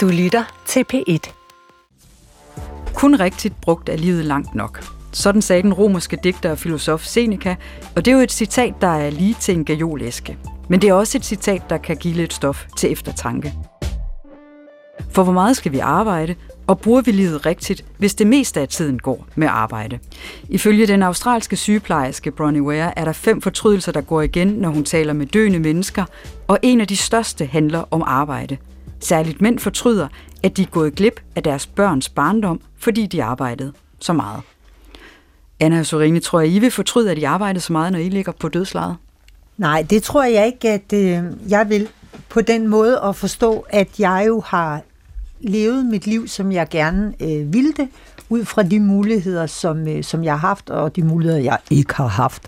Du lytter til P1. Kun rigtigt brugt er livet langt nok. Sådan sagde den romerske digter og filosof Seneca, og det er jo et citat, der er lige til en gajolæske. Men det er også et citat, der kan give lidt stof til eftertanke. For hvor meget skal vi arbejde, og bruger vi livet rigtigt, hvis det meste af tiden går med arbejde? Ifølge den australske sygeplejerske Bronnie Ware er der fem fortrydelser, der går igen, når hun taler med døende mennesker, og en af de største handler om arbejde. Særligt mænd fortryder, at de er gået glip af deres børns barndom, fordi de arbejdede så meget. Anna og Sorine, tror jeg, I vil fortryde, at I arbejdede så meget, når I ligger på dødslejet? Nej, det tror jeg ikke, at øh, jeg vil. På den måde at forstå, at jeg jo har levet mit liv, som jeg gerne øh, ville det, ud fra de muligheder, som, øh, som jeg har haft, og de muligheder, jeg ikke har haft.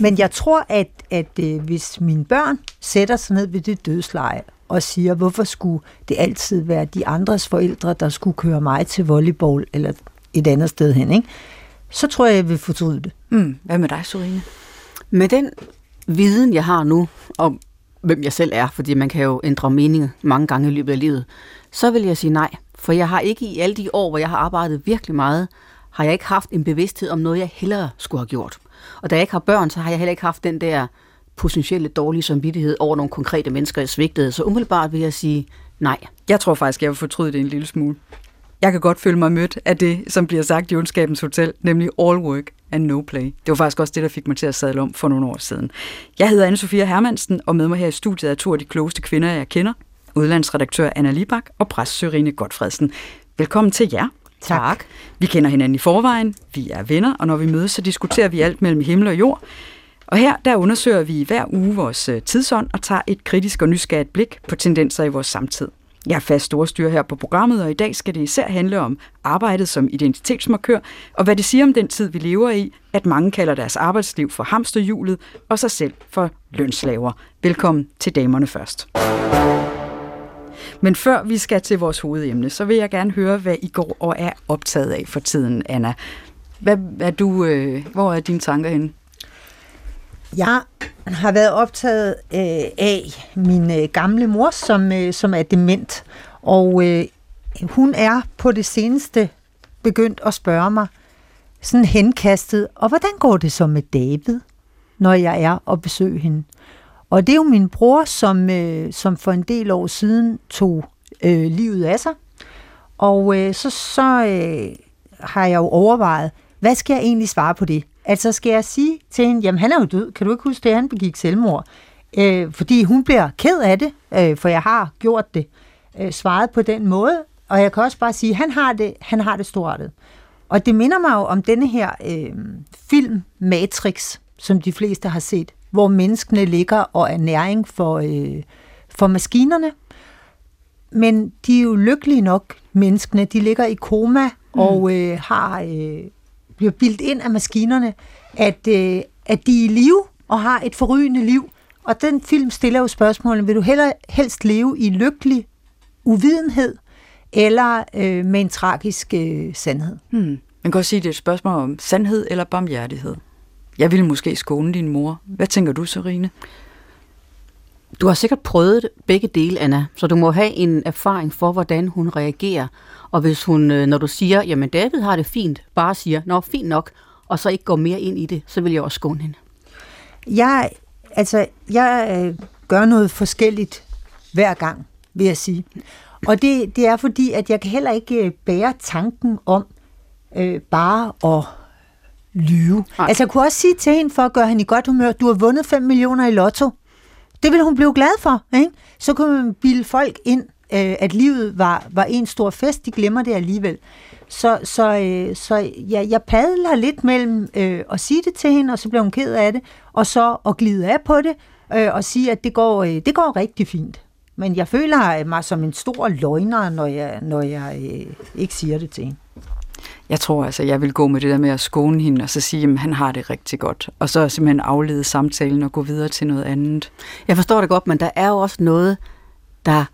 Men jeg tror, at, at øh, hvis mine børn sætter sig ned ved det dødsleje og siger, hvorfor skulle det altid være de andres forældre, der skulle køre mig til volleyball eller et andet sted hen, ikke? så tror jeg, jeg vil fortryde det. Mm. Hvad med dig, Sorine? Med den viden, jeg har nu, om hvem jeg selv er, fordi man kan jo ændre mening mange gange i løbet af livet, så vil jeg sige nej. For jeg har ikke i alle de år, hvor jeg har arbejdet virkelig meget, har jeg ikke haft en bevidsthed om noget, jeg hellere skulle have gjort. Og da jeg ikke har børn, så har jeg heller ikke haft den der potentielle dårlige samvittighed over nogle konkrete mennesker, jeg svigtede. Så umiddelbart vil jeg sige nej. Jeg tror faktisk, jeg vil fortryde det en lille smule. Jeg kan godt føle mig mødt af det, som bliver sagt i Ondskabens Hotel, nemlig all work and no play. Det var faktisk også det, der fik mig til at sadle om for nogle år siden. Jeg hedder Anne-Sophia Hermansen, og med mig her i studiet er to af de klogeste kvinder, jeg kender. Udlandsredaktør Anna Libak og præst Sørine Godfredsen. Velkommen til jer. Tak. Vi kender hinanden i forvejen, vi er venner, og når vi mødes, så diskuterer vi alt mellem himmel og jord. Og her der undersøger vi hver uge vores øh, tidsånd og tager et kritisk og nysgerrigt blik på tendenser i vores samtid. Jeg er fast storstyr her på programmet, og i dag skal det især handle om arbejdet som identitetsmarkør, og hvad det siger om den tid, vi lever i, at mange kalder deres arbejdsliv for hamsterhjulet, og sig selv for lønslaver. Velkommen til Damerne Først. Men før vi skal til vores hovedemne, så vil jeg gerne høre, hvad I går og er optaget af for tiden, Anna. Hvad er du, øh, hvor er dine tanker henne? Jeg har været optaget øh, af min øh, gamle mor, som, øh, som er dement. Og øh, hun er på det seneste begyndt at spørge mig, sådan henkastet, og hvordan går det så med David, når jeg er og besøger hende? Og det er jo min bror, som, øh, som for en del år siden tog øh, livet af sig. Og øh, så, så øh, har jeg jo overvejet, hvad skal jeg egentlig svare på det? Altså skal jeg sige til hende, jamen han er jo død, kan du ikke huske det, han begik selvmord? Øh, fordi hun bliver ked af det, øh, for jeg har gjort det, øh, svaret på den måde. Og jeg kan også bare sige, han har det, han har det stortet. Og det minder mig jo om denne her øh, film Matrix, som de fleste har set, hvor menneskene ligger og er næring for, øh, for maskinerne. Men de er jo lykkelige nok, menneskene. De ligger i koma mm. og øh, har øh, bliver bildt ind af maskinerne, at, øh, at de er i live og har et forrygende liv. Og den film stiller jo spørgsmålet, vil du heller, helst leve i lykkelig uvidenhed, eller øh, med en tragisk øh, sandhed? Hmm. Man kan også sige, at det er et spørgsmål om sandhed eller barmhjertighed. Jeg ville måske skåne din mor. Hvad tænker du, Serine? Du har sikkert prøvet begge dele, Anna, så du må have en erfaring for, hvordan hun reagerer. Og hvis hun, øh, når du siger, jamen David har det fint, bare siger, nå, fint nok, og så ikke går mere ind i det, så vil jeg også skåne hende. Jeg, altså, jeg øh, gør noget forskelligt hver gang, vil jeg sige. Og det, det er fordi, at jeg kan heller ikke øh, bære tanken om øh, bare at lyve. Nej. Altså, jeg kunne også sige til hende, for at gøre hende i godt humør, du har vundet 5 millioner i lotto. Det vil hun blive glad for. Ikke? Så kunne man bilde folk ind, øh, at livet var, var en stor fest. De glemmer det alligevel. Så, så, øh, så ja, jeg padler lidt mellem øh, at sige det til hende, og så bliver hun ked af det, og så at glide af på det, øh, og sige, at det går, øh, det går rigtig fint. Men jeg føler mig som en stor løgner, når jeg, når jeg øh, ikke siger det til hende. Jeg tror altså, jeg vil gå med det der med at skåne hende, og så sige, at han har det rigtig godt. Og så simpelthen aflede samtalen og gå videre til noget andet. Jeg forstår det godt, men der er jo også noget, der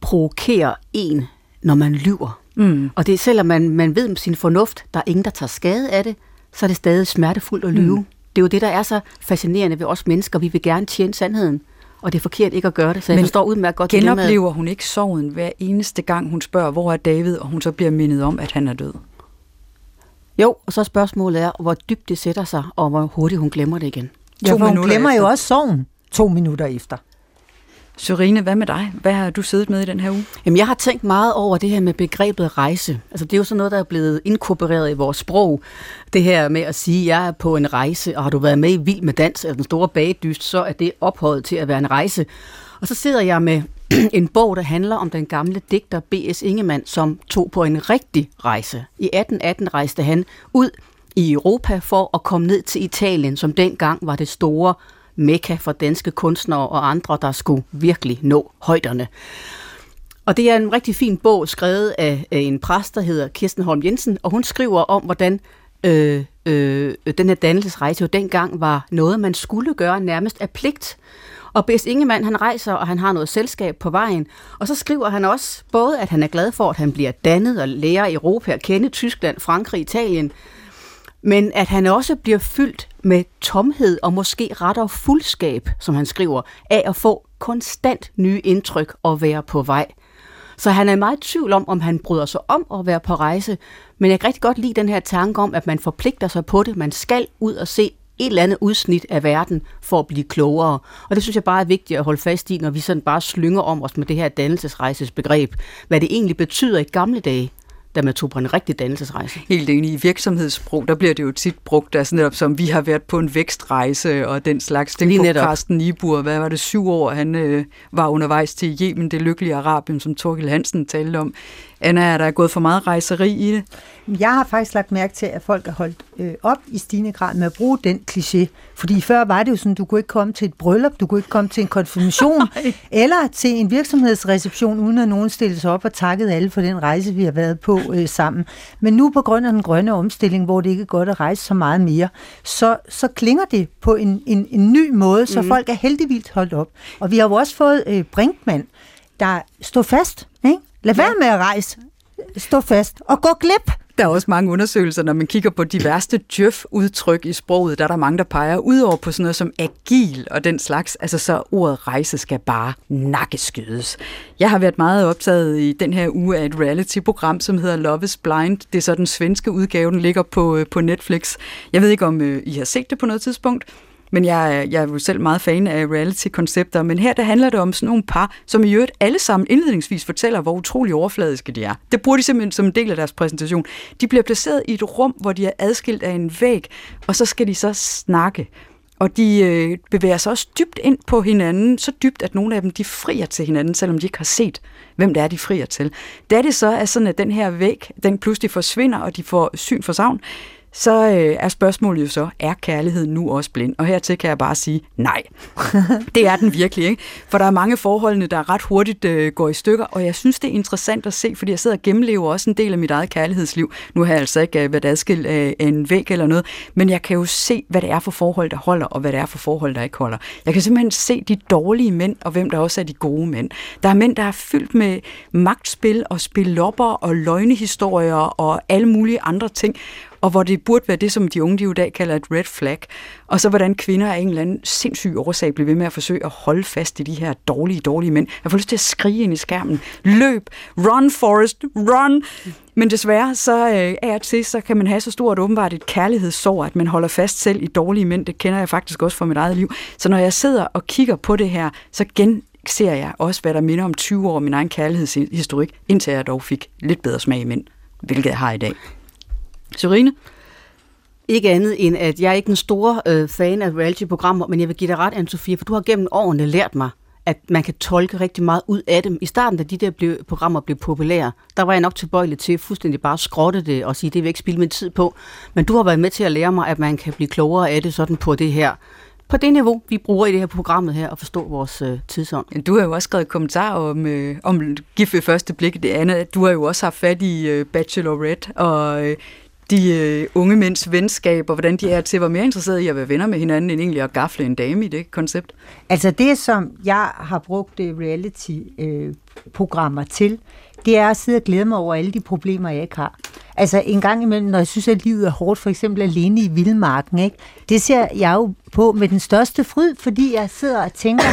provokerer en, når man lyver. Mm. Og det er selvom man, man ved med sin fornuft, der er ingen, der tager skade af det, så er det stadig smertefuldt at lyve. Mm. Det er jo det, der er så fascinerende ved os mennesker. Vi vil gerne tjene sandheden. Og det er forkert ikke at gøre det, så jeg Men forstår udmærket godt Genoplever hun ikke sorgen hver eneste gang, hun spørger, hvor er David, og hun så bliver mindet om, at han er død? Jo, og så spørgsmålet er, hvor dybt det sætter sig, og hvor hurtigt hun glemmer det igen. Ja, To for hun glemmer efter. jo også sorgen to minutter efter. Sørine, hvad med dig? Hvad har du siddet med i den her uge? Jamen, jeg har tænkt meget over det her med begrebet rejse. Altså, det er jo sådan noget, der er blevet inkorporeret i vores sprog. Det her med at sige, at jeg er på en rejse, og har du været med i Vild med Dans, eller den store bagdyst, så er det ophøjet til at være en rejse. Og så sidder jeg med en bog, der handler om den gamle digter B.S. Ingemann, som tog på en rigtig rejse. I 1818 rejste han ud i Europa for at komme ned til Italien, som dengang var det store mekka for danske kunstnere og andre, der skulle virkelig nå højderne. Og det er en rigtig fin bog, skrevet af, en præst, der hedder Kirsten Holm Jensen, og hun skriver om, hvordan øh, øh, den her dannelsesrejse jo dengang var noget, man skulle gøre nærmest af pligt. Og B.S. Ingemann, han rejser, og han har noget selskab på vejen. Og så skriver han også både, at han er glad for, at han bliver dannet og lærer Europa at kende, Tyskland, Frankrig, Italien, men at han også bliver fyldt med tomhed og måske retter fuldskab, som han skriver, af at få konstant nye indtryk og være på vej. Så han er meget i tvivl om, om han bryder sig om at være på rejse, men jeg kan rigtig godt lide den her tanke om, at man forpligter sig på det. Man skal ud og se et eller andet udsnit af verden for at blive klogere. Og det synes jeg bare er vigtigt at holde fast i, når vi sådan bare slynger om os med det her dannelsesrejsesbegreb. Hvad det egentlig betyder i gamle dage, da man tog på en rigtig dannelsesrejse. Helt enig. I virksomhedssprog, der bliver det jo tit brugt altså netop som, vi har været på en vækstrejse og den slags. Den Lige netop. Carsten Nibur, hvad var det, syv år, han øh, var undervejs til Yemen, det lykkelige Arabien, som Torgild Hansen talte om. Anna, er der gået for meget rejseri i det? Jeg har faktisk lagt mærke til, at folk har holdt øh, op i stigende grad med at bruge den kliché. Fordi før var det jo sådan, du kunne ikke komme til et bryllup, du kunne ikke komme til en konfirmation, eller til en virksomhedsreception, uden at nogen stillede sig op og takkede alle for den rejse, vi har været på øh, sammen. Men nu på grund af den grønne omstilling, hvor det ikke er godt at rejse så meget mere, så, så klinger det på en, en, en ny måde, så mm. folk er heldigvis holdt op. Og vi har jo også fået øh, Brinkmann, der står fast. Ikke? Lad være med at rejse. Stå fast og gå glip. Der er også mange undersøgelser, når man kigger på de værste djøf-udtryk i sproget, der er der mange, der peger udover på sådan noget som agil og den slags. Altså så ordet rejse skal bare nakkeskydes. Jeg har været meget optaget i den her uge af et reality-program, som hedder Love is Blind. Det er så den svenske udgave, den ligger på, øh, på Netflix. Jeg ved ikke, om øh, I har set det på noget tidspunkt. Men jeg, jeg er jo selv meget fan af reality-koncepter, men her der handler det om sådan nogle par, som i øvrigt alle sammen indledningsvis fortæller, hvor utrolig overfladiske de er. Det bruger de simpelthen som en del af deres præsentation. De bliver placeret i et rum, hvor de er adskilt af en væg, og så skal de så snakke. Og de øh, bevæger sig også dybt ind på hinanden, så dybt, at nogle af dem de frier til hinanden, selvom de ikke har set, hvem det er, de frier til. Da det så er sådan, at den her væg, den pludselig forsvinder, og de får syn for savn, så øh, er spørgsmålet jo så, er kærligheden nu også blind? Og hertil kan jeg bare sige, nej. det er den virkelig, ikke? For der er mange forholdene, der ret hurtigt øh, går i stykker, og jeg synes, det er interessant at se, fordi jeg sidder og gennemlever også en del af mit eget kærlighedsliv. Nu har jeg altså ikke øh, været adskilt af en væg eller noget, men jeg kan jo se, hvad det er for forhold, der holder, og hvad det er for forhold, der ikke holder. Jeg kan simpelthen se de dårlige mænd, og hvem der også er de gode mænd. Der er mænd, der er fyldt med magtspil og spillopper og løgnehistorier og alle mulige andre ting, og hvor det burde være det, som de unge de i dag kalder et red flag. Og så hvordan kvinder af en eller anden sindssyg årsag bliver ved med at forsøge at holde fast i de her dårlige, dårlige mænd. Jeg får lyst til at skrige ind i skærmen. Løb! Run, Forrest! Run! Men desværre, så øh, af og til, så kan man have så stort åbenbart et kærlighedssår, at man holder fast selv i dårlige mænd. Det kender jeg faktisk også fra mit eget liv. Så når jeg sidder og kigger på det her, så gen ser jeg også, hvad der minder om 20 år af min egen kærlighedshistorik, indtil jeg dog fik lidt bedre smag i mænd, hvilket jeg har i dag. Sørine? Ikke andet end, at jeg er ikke en stor øh, fan af reality-programmer, men jeg vil give dig ret, Anne-Sophie, for du har gennem årene lært mig, at man kan tolke rigtig meget ud af dem. I starten, da de der blev, programmer blev populære, der var jeg nok tilbøjelig til fuldstændig bare skrotte det og sige, det vil jeg ikke spille min tid på. Men du har været med til at lære mig, at man kan blive klogere af det sådan på det her på det niveau, vi bruger i det her programmet her, og forstå vores øh, tidsånd. Du har jo også skrevet kommentarer om, øh, om gift ved første blik. Det andet, du har jo også haft fat i øh, Bachelorette og øh, de øh, unge mænds venskab, og hvordan de er til at være mere interesserede i at være venner med hinanden, end egentlig at gafle en dame i det koncept. Altså det, som jeg har brugt øh, reality-programmer til, det er at sidde og glæde mig over alle de problemer, jeg ikke har. Altså en gang imellem, når jeg synes, at livet er hårdt, for eksempel alene i vildmarken, ikke? det ser jeg jo på med den største fryd, fordi jeg sidder og tænker,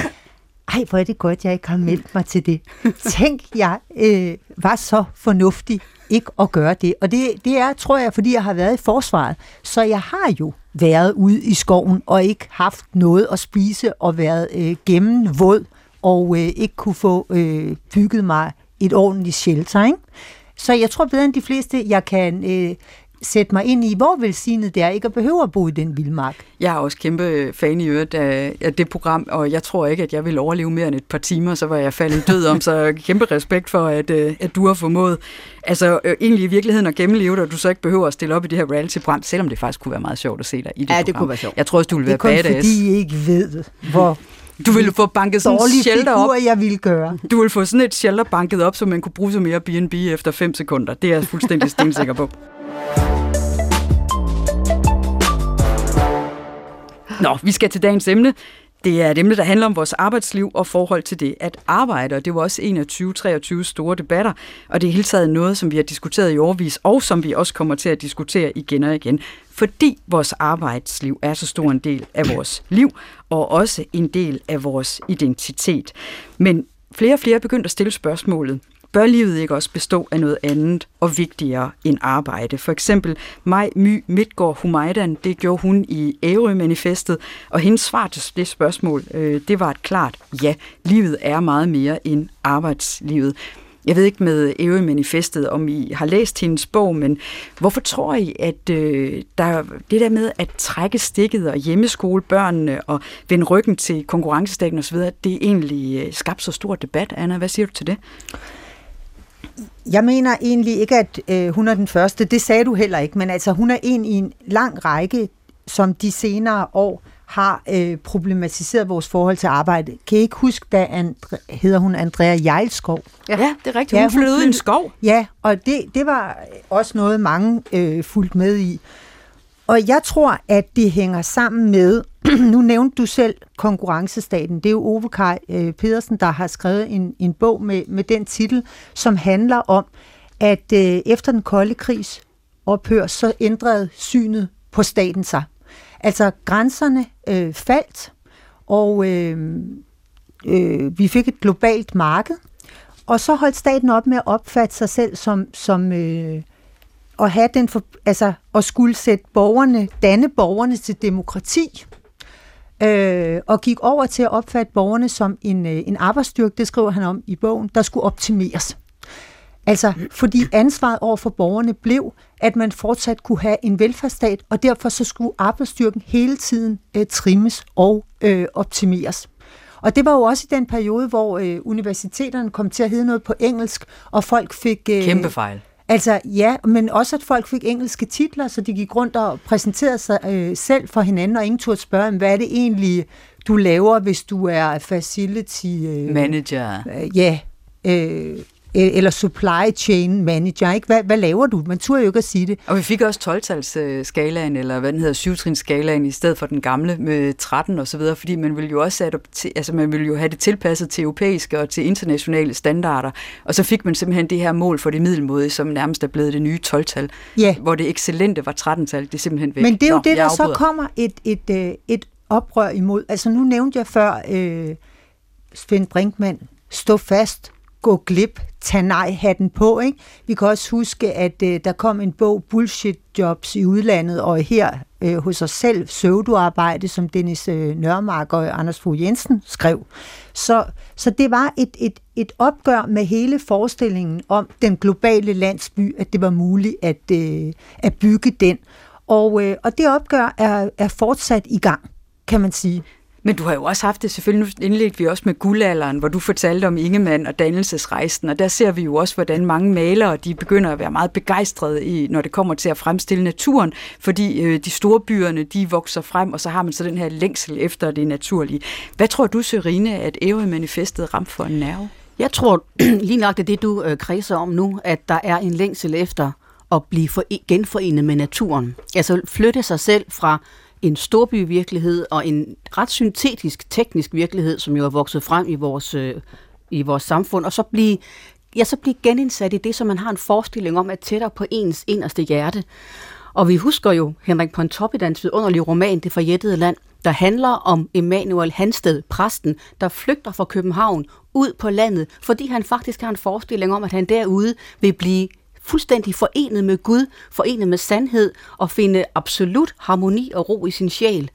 ej, hvor er det godt, jeg ikke har meldt mig til det. Tænk, jeg øh, var så fornuftig ikke at gøre det. Og det, det er, tror jeg, fordi jeg har været i forsvaret. Så jeg har jo været ude i skoven og ikke haft noget at spise og været øh, gennemvåd og øh, ikke kunne få øh, bygget mig et ordentligt shelter. Ikke? Så jeg tror bedre end de fleste, jeg kan øh, sætte mig ind i, hvor velsignet det er, ikke at behøve at bo i den vildmark. Jeg er også kæmpe fan i øvrigt af, af det program, og jeg tror ikke, at jeg vil overleve mere end et par timer, så var jeg faldet død om, så kæmpe respekt for, at, øh, at du har formået, altså øh, egentlig i virkeligheden at gennemleve dig, og du så ikke behøver at stille op i det her reality-program, selvom det faktisk kunne være meget sjovt at se dig i det Ja, program. det kunne være sjovt. Jeg tror også, du ville være Det er kun badass. fordi, I ikke ved, hvor Du ville få banket sådan et shelter op. figur jeg ville gøre. Du ville få sådan et shelter banket op, så man kunne bruge som mere B&B efter 5 sekunder. Det er jeg fuldstændig stensikker på. Nå, vi skal til dagens emne. Det er et emne, der handler om vores arbejdsliv og forhold til det at arbejde, og det var også en af 2023 store debatter, og det er hele taget noget, som vi har diskuteret i årvis, og som vi også kommer til at diskutere igen og igen, fordi vores arbejdsliv er så stor en del af vores liv, og også en del af vores identitet. Men flere og flere er begyndt at stille spørgsmålet, bør livet ikke også bestå af noget andet og vigtigere end arbejde? For eksempel Maj My Midtgaard Humaidan, det gjorde hun i Ærø-manifestet, og hendes svar til det spørgsmål, øh, det var et klart ja. Livet er meget mere end arbejdslivet. Jeg ved ikke med Ærø-manifestet, om I har læst hendes bog, men hvorfor tror I, at øh, der, det der med at trække stikket og hjemmeskole børnene og vende ryggen til konkurrencestaten osv., det egentlig øh, skabt så stor debat? Anna, hvad siger du til det? Jeg mener egentlig ikke, at øh, hun er den første. Det sagde du heller ikke. Men altså, hun er en i en lang række, som de senere år har øh, problematiseret vores forhold til arbejde. Kan I ikke huske, da Andre, hedder hun Andrea Jejlskov? Ja, ja det er rigtigt. Ja, Hun hun flyttede ud i en skov. Ja, og det, det var også noget, mange øh, fulgte med i. Og jeg tror, at det hænger sammen med, nu nævnte du selv konkurrencestaten, det er jo Ove Kaj øh, Pedersen, der har skrevet en, en bog med, med den titel, som handler om, at øh, efter den kolde krigs ophør, så ændrede synet på staten sig. Altså grænserne øh, faldt, og øh, øh, vi fik et globalt marked, og så holdt staten op med at opfatte sig selv som, som øh, at have den for, altså at skulle sætte borgerne, danne borgerne til demokrati, øh, og gik over til at opfatte borgerne som en, øh, en arbejdsstyrke, det skriver han om i bogen, der skulle optimeres. Altså, fordi ansvaret over for borgerne blev, at man fortsat kunne have en velfærdsstat, og derfor så skulle arbejdsstyrken hele tiden øh, trimmes og øh, optimeres. Og det var jo også i den periode, hvor øh, universiteterne kom til at hedde noget på engelsk, og folk fik... Øh, Kæmpe fejl. Altså ja, men også at folk fik engelske titler, så de gik rundt og præsenterede sig øh, selv for hinanden, og ingen turde spørge hvad er det egentlig, du laver, hvis du er facility... Øh, Manager. øh, ja, øh, eller supply chain manager, ikke? Hvad, hvad laver du? Man turde jo ikke at sige det. Og vi fik også 12-tals-skalaen, eller hvad den hedder, 7 i stedet for den gamle med 13 og så videre, fordi man ville jo også adopte, altså man ville jo have det tilpasset til europæiske og til internationale standarder, og så fik man simpelthen det her mål for det middelmåde, som nærmest er blevet det nye 12-tal, Ja. hvor det excellente var 13-tal, det er simpelthen væk. Men det er jo Nå, det, der så kommer et, et, øh, et oprør imod. Altså nu nævnte jeg før øh, Svend Brinkmann, stå fast, gå glip, tage nej-hatten på. Ikke? Vi kan også huske, at øh, der kom en bog, Bullshit Jobs i udlandet, og her øh, hos os selv, pseudoarbejde, som Dennis øh, Nørmark og Anders Fogh Jensen skrev. Så, så det var et, et, et opgør med hele forestillingen om den globale landsby, at det var muligt at, øh, at bygge den. Og, øh, og det opgør er, er fortsat i gang, kan man sige. Men du har jo også haft det, selvfølgelig nu indledte vi også med guldalderen, hvor du fortalte om Ingemann og dannelsesrejsen, og der ser vi jo også, hvordan mange malere, de begynder at være meget begejstrede, i, når det kommer til at fremstille naturen, fordi øh, de store byerne, de vokser frem, og så har man så den her længsel efter det naturlige. Hvad tror du, Serine, at Ærø-manifestet ramt for en nerve? Jeg tror lige nok, det er det, du øh, kredser om nu, at der er en længsel efter at blive for, genforenet med naturen. Altså flytte sig selv fra en storbyvirkelighed og en ret syntetisk teknisk virkelighed, som jo er vokset frem i vores, øh, i vores samfund, og så blive, ja, så blive genindsat i det, som man har en forestilling om, at tættere på ens inderste hjerte. Og vi husker jo Henrik Pontoppidans vidunderlige roman, Det forjættede land, der handler om Emanuel Hansted, præsten, der flygter fra København ud på landet, fordi han faktisk har en forestilling om, at han derude vil blive fuldstændig forenet med Gud, forenet med sandhed og finde absolut harmoni og ro i sin sjæl.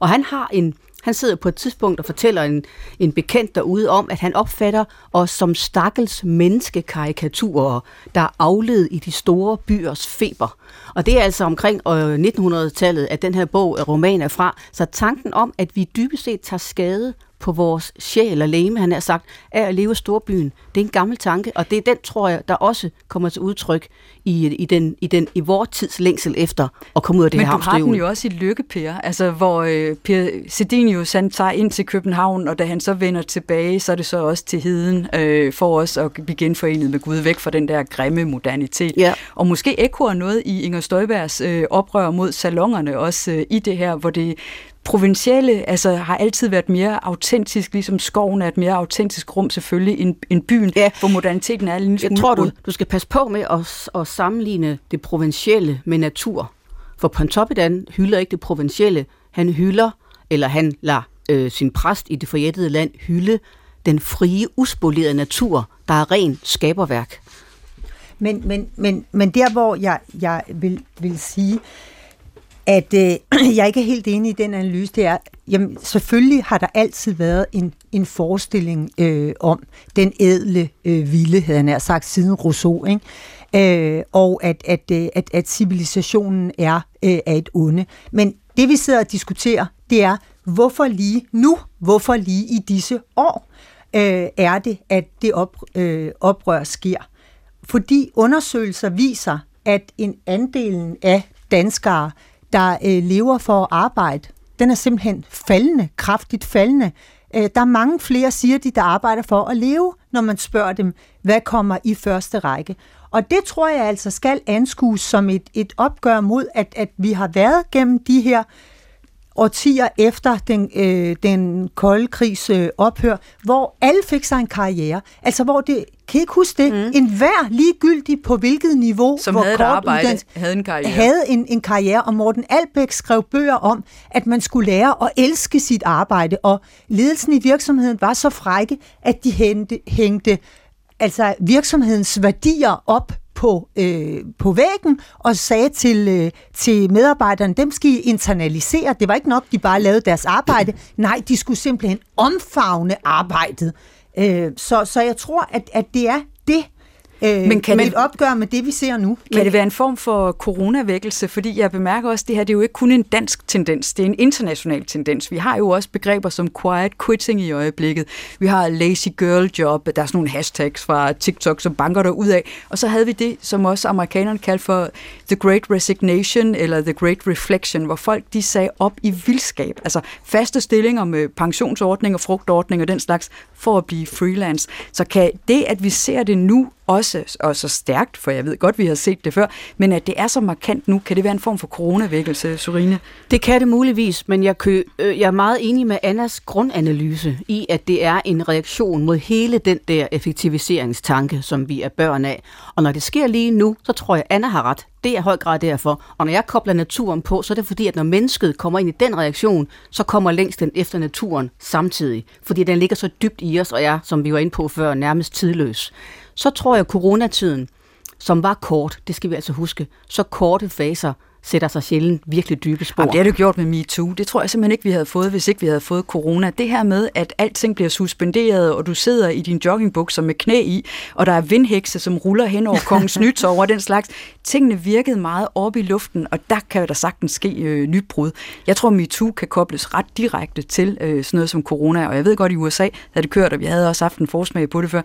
Og han har en han sidder på et tidspunkt og fortæller en, en bekendt derude om, at han opfatter os som stakkels menneskekarikaturer, der er afledt i de store byers feber. Og det er altså omkring øh, 1900-tallet, at den her bog, øh, roman er fra. Så tanken om, at vi dybest set tager skade på vores sjæl og læme, han har sagt, af at leve i storbyen. Det er en gammel tanke, og det er den, tror jeg, der også kommer til udtryk i, i, den, i, den, i vores tids længsel efter at komme ud af det Men her Men du har den jo også i Lykke, Per, altså hvor øh, Per Sedinius han tager ind til København, og da han så vender tilbage, så er det så også til heden øh, for os at blive genforenet med Gud, væk fra den der grimme modernitet. Ja. Og måske ekkoer noget i Inger Støjbergs øh, oprør mod salongerne også øh, i det her, hvor det provincielle altså, har altid været mere autentisk, ligesom skoven er et mere autentisk rum selvfølgelig, end, end byen, ja. hvor moderniteten er en lille Jeg tror, du, du skal passe på med at, at sammenligne det provincielle med natur. For Pontoppidan hylder ikke det provincielle. Han hylder, eller han lader øh, sin præst i det forjættede land hylde den frie, uspolerede natur, der er ren skaberværk. Men, men, men, men der, hvor jeg, jeg vil, vil sige, at øh, jeg ikke er helt enig i den analyse, det er, jamen selvfølgelig har der altid været en, en forestilling øh, om den ædle øh, vilde, havde han sagt, siden Rousseau, ikke? Øh, og at, at, øh, at, at civilisationen er, øh, er et onde. Men det vi sidder og diskuterer, det er, hvorfor lige nu, hvorfor lige i disse år, øh, er det, at det op, øh, oprør sker. Fordi undersøgelser viser, at en andelen af danskere, der øh, lever for at arbejde, den er simpelthen faldende, kraftigt faldende. Øh, der er mange flere, siger de, der arbejder for at leve, når man spørger dem, hvad kommer i første række. Og det tror jeg altså skal anskues som et, et opgør mod, at, at vi har været gennem de her årtier efter den, øh, den kolde krigs øh, ophør, hvor alle fik sig en karriere. Altså hvor det, kan I ikke huske det? Mm. En hver ligegyldig på hvilket niveau, Som hvor havde et arbejde, uddans, havde en karriere. Havde en, en karriere, og Morten Albæk skrev bøger om, at man skulle lære at elske sit arbejde, og ledelsen i virksomheden var så frække, at de hængte, hængte altså virksomhedens værdier op på, øh, på væggen og sagde til, øh, til medarbejderne, dem skal I internalisere. Det var ikke nok, de bare lavede deres arbejde. Nej, de skulle simpelthen omfavne arbejdet. Øh, så, så jeg tror, at, at det er det, Øh, men kan med det, et opgør med det, vi ser nu. Kan men, det være en form for coronavækkelse? Fordi jeg bemærker også, at det her det er jo ikke kun en dansk tendens, det er en international tendens. Vi har jo også begreber som quiet quitting i øjeblikket. Vi har lazy girl job, der er sådan nogle hashtags fra TikTok, som banker der ud af. Og så havde vi det, som også amerikanerne kaldte for the great resignation eller the great reflection, hvor folk de sagde op i vildskab. Altså faste stillinger med pensionsordning og frugtordning og den slags for at blive freelance. Så kan det, at vi ser det nu, også og så stærkt, for jeg ved godt, vi har set det før, men at det er så markant nu, kan det være en form for coronavækkelse, Surine? Det kan det muligvis, men jeg, kø, øh, jeg er meget enig med Annas grundanalyse i, at det er en reaktion mod hele den der effektiviseringstanke, som vi er børn af. Og når det sker lige nu, så tror jeg, Anna har ret. Det er i høj grad derfor. Og når jeg kobler naturen på, så er det fordi, at når mennesket kommer ind i den reaktion, så kommer længst den efter naturen samtidig. Fordi den ligger så dybt i os og er, som vi var inde på før, nærmest tidløs. Så tror jeg, at coronatiden, som var kort, det skal vi altså huske, så korte faser sætter sig sjældent virkelig dybe spor. Jamen, det har du gjort med MeToo. Det tror jeg simpelthen ikke, vi havde fået, hvis ikke vi havde fået corona. Det her med, at alting bliver suspenderet, og du sidder i din joggingbukser med knæ i, og der er vindhekse, som ruller hen over kongens nyt over den slags. Tingene virkede meget op i luften, og der kan der sagtens ske øh, nybrud. Jeg tror, MeToo kan kobles ret direkte til øh, sådan noget som corona, og jeg ved godt, i USA havde det kørt, og vi havde også haft en forsmag på det før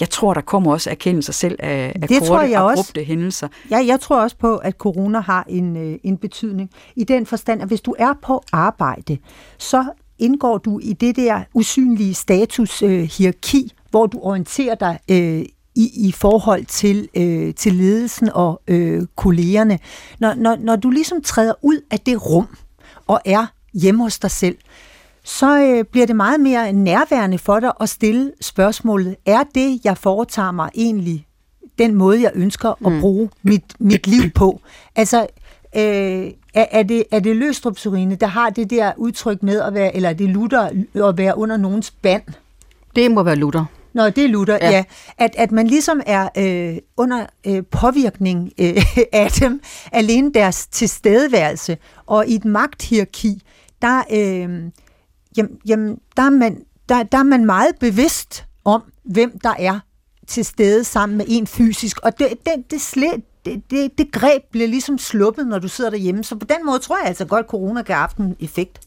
jeg tror, der kommer også erkendelse selv af, af det korte, tror jeg også. hændelser. Ja, jeg tror også på, at corona har en, øh, en betydning. I den forstand, at hvis du er på arbejde, så indgår du i det der usynlige status-hierarki, øh, hvor du orienterer dig øh, i, i forhold til, øh, til ledelsen og øh, kollegerne. Når, når, når du ligesom træder ud af det rum og er hjemme hos dig selv, så øh, bliver det meget mere nærværende for dig at stille spørgsmålet, er det, jeg foretager mig egentlig den måde, jeg ønsker at mm. bruge mit, mit liv på? Altså, øh, er, er, det, er det Løstrupsurine, der har det der udtryk med at være, eller er det Luther at være under nogens band? Det må være Luther. Nå, det er Luther, ja. ja. At, at man ligesom er øh, under øh, påvirkning øh, af dem, alene deres tilstedeværelse, og i et magthierarki, der, øh, jamen, jamen, der, er man, der, der er man meget bevidst om, hvem der er til stede sammen med en fysisk, og det, det, det, slet, det, det, det greb bliver ligesom sluppet, når du sidder derhjemme, så på den måde tror jeg altså godt, at corona kan have haft en effekt.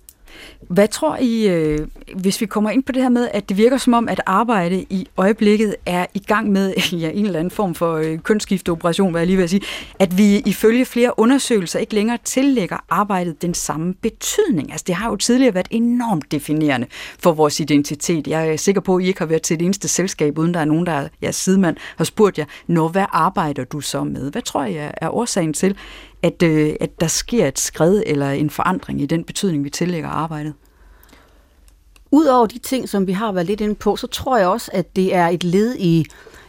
Hvad tror I, øh, hvis vi kommer ind på det her med, at det virker som om, at arbejde i øjeblikket er i gang med ja, en eller anden form for øh, kønsskifteoperation, hvad jeg lige vil sige, at vi ifølge flere undersøgelser ikke længere tillægger arbejdet den samme betydning. Altså det har jo tidligere været enormt definerende for vores identitet. Jeg er sikker på, at I ikke har været til det eneste selskab, uden der er nogen, der ja, sidemand har spurgt jer, når hvad arbejder du så med? Hvad tror jeg er årsagen til, at, øh, at der sker et skred eller en forandring i den betydning, vi tillægger arbejdet? Udover de ting, som vi har været lidt inde på, så tror jeg også, at det er et led i,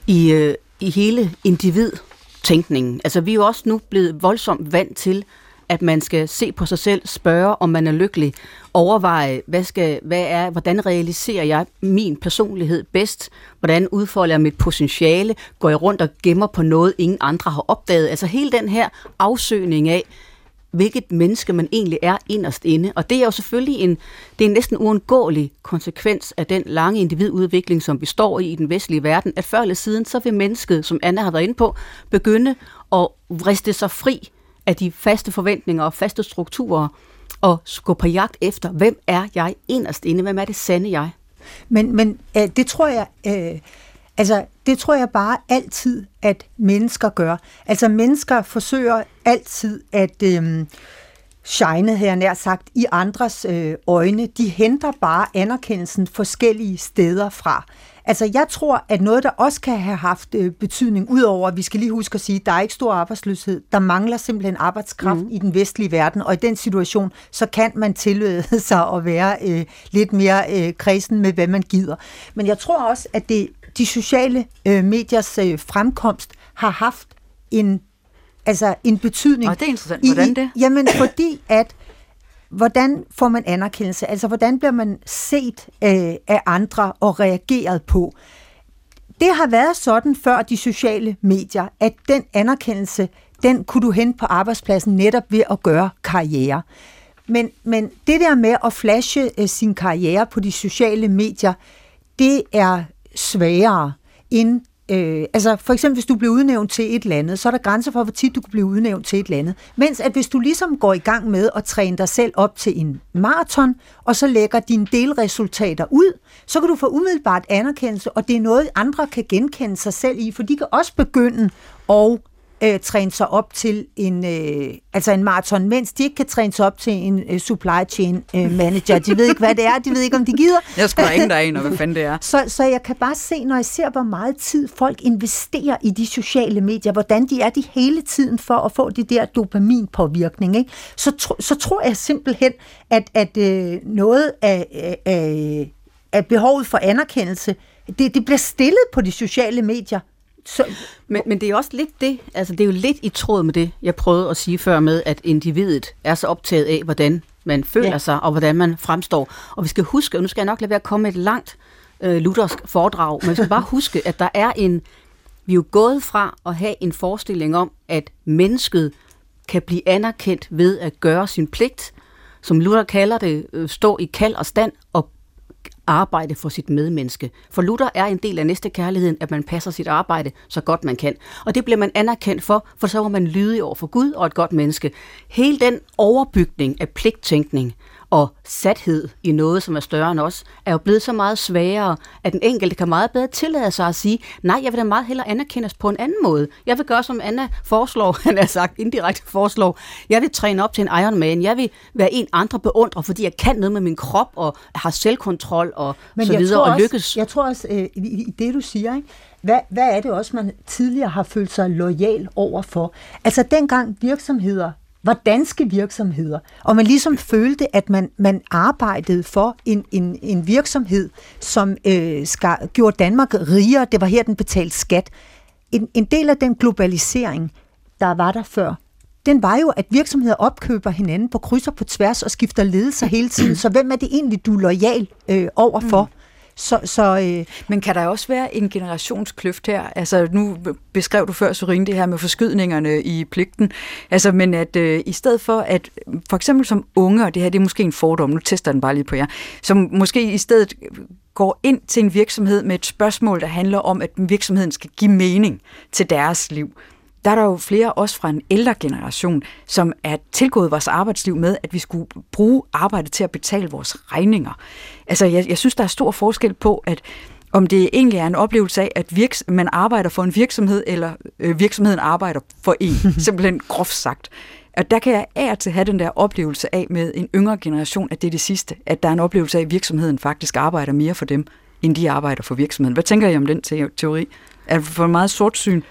i, øh, i hele individtænkningen. Altså vi er jo også nu blevet voldsomt vant til, at man skal se på sig selv, spørge, om man er lykkelig, overveje, hvad skal, hvad er, hvordan realiserer jeg min personlighed bedst, hvordan udfolder jeg mit potentiale, går jeg rundt og gemmer på noget, ingen andre har opdaget. Altså hele den her afsøgning af, hvilket menneske man egentlig er inderst inde. Og det er jo selvfølgelig en, det er en næsten uundgåelig konsekvens af den lange individudvikling, som vi står i i den vestlige verden, at før eller siden, så vil mennesket, som Anna har været inde på, begynde at vriste sig fri af de faste forventninger og faste strukturer, og gå på jagt efter, hvem er jeg inderst inde, hvem er det sande jeg? Men, men øh, det tror jeg, øh, altså det tror jeg bare altid, at mennesker gør. Altså mennesker forsøger altid at øh, shine, her nær sagt, i andres øh, øjne. De henter bare anerkendelsen forskellige steder fra. Altså, jeg tror, at noget, der også kan have haft øh, betydning, udover, at vi skal lige huske at sige, at der er ikke stor arbejdsløshed, der mangler simpelthen arbejdskraft mm. i den vestlige verden, og i den situation, så kan man tillade sig at være øh, lidt mere øh, kredsen med, hvad man gider. Men jeg tror også, at det, de sociale øh, mediers øh, fremkomst har haft en altså en betydning. Og det er interessant. Hvordan det? I, jamen, fordi at hvordan får man anerkendelse? Altså, hvordan bliver man set øh, af andre og reageret på? Det har været sådan før de sociale medier, at den anerkendelse, den kunne du hente på arbejdspladsen netop ved at gøre karriere. Men, men det der med at flashe øh, sin karriere på de sociale medier, det er sværere end Øh, altså for eksempel, hvis du bliver udnævnt til et eller andet, så er der grænser for, hvor tit du kan blive udnævnt til et eller andet. Mens at hvis du ligesom går i gang med at træne dig selv op til en maraton, og så lægger dine delresultater ud, så kan du få umiddelbart anerkendelse, og det er noget, andre kan genkende sig selv i, for de kan også begynde at øh, træne sig op til en, øh, altså en maraton, mens de ikke kan træne sig op til en øh, supply chain øh, manager. De ved ikke, hvad det er, de ved ikke, om de gider. Jeg skal ingen, der er hvad fanden det er. Så, så jeg kan bare se, når jeg ser, hvor meget tid folk investerer i de sociale medier, hvordan de er de hele tiden for at få det der dopaminpåvirkning, ikke? Så, tro, så tror jeg simpelthen, at, at øh, noget af, af, af behovet for anerkendelse, det, det bliver stillet på de sociale medier. Så, men, men det er også lidt det, altså det er jo lidt i tråd med det, jeg prøvede at sige før med, at individet er så optaget af, hvordan man føler ja. sig, og hvordan man fremstår. Og vi skal huske, og nu skal jeg nok lade være at komme et langt øh, luthersk foredrag, men vi skal bare huske, at der er en, vi er jo gået fra at have en forestilling om, at mennesket kan blive anerkendt ved at gøre sin pligt, som Luther kalder det, øh, stå i kald og stand og arbejde for sit medmenneske. For Luther er en del af næste kærligheden, at man passer sit arbejde så godt man kan. Og det bliver man anerkendt for, for så var man lydig over for Gud og et godt menneske. Hele den overbygning af pligttænkning, og sathed i noget, som er større end os, er jo blevet så meget sværere, at den enkelte kan meget bedre tillade sig at sige, nej, jeg vil da meget hellere anerkendes på en anden måde. Jeg vil gøre, som Anna foreslår, han har sagt indirekte foreslår. Jeg vil træne op til en Ironman. Jeg vil være en andre beundrer, fordi jeg kan noget med min krop, og har selvkontrol, og Men så videre, og lykkes. Jeg tror også, øh, i det du siger, ikke? Hvad, hvad er det også, man tidligere har følt sig lojal over for? Altså dengang virksomheder var danske virksomheder, og man ligesom følte, at man, man arbejdede for en, en, en virksomhed, som øh, skal, gjorde Danmark rigere. Det var her, den betalte skat. En, en del af den globalisering, der var der før, den var jo, at virksomheder opkøber hinanden på kryds og på tværs og skifter ledelser hele tiden. Så hvem er det egentlig, du er lojal øh, overfor? Mm. Så, så, øh, Men kan der også være en generationskløft her? Altså nu beskrev du før, Sorin, det her med forskydningerne i pligten. Altså, men at øh, i stedet for at, for eksempel som unge, og det her det er måske en fordom, nu tester den bare lige på jer, som måske i stedet går ind til en virksomhed med et spørgsmål, der handler om, at virksomheden skal give mening til deres liv der er der jo flere også fra en ældre generation, som er tilgået vores arbejdsliv med, at vi skulle bruge arbejdet til at betale vores regninger. Altså, jeg, jeg synes, der er stor forskel på, at om det egentlig er en oplevelse af, at virks- man arbejder for en virksomhed, eller øh, virksomheden arbejder for en, simpelthen groft sagt. Og der kan jeg af til have den der oplevelse af med en yngre generation, at det er det sidste, at der er en oplevelse af, at virksomheden faktisk arbejder mere for dem, end de arbejder for virksomheden. Hvad tænker I om den teori? Er det for meget sort syn?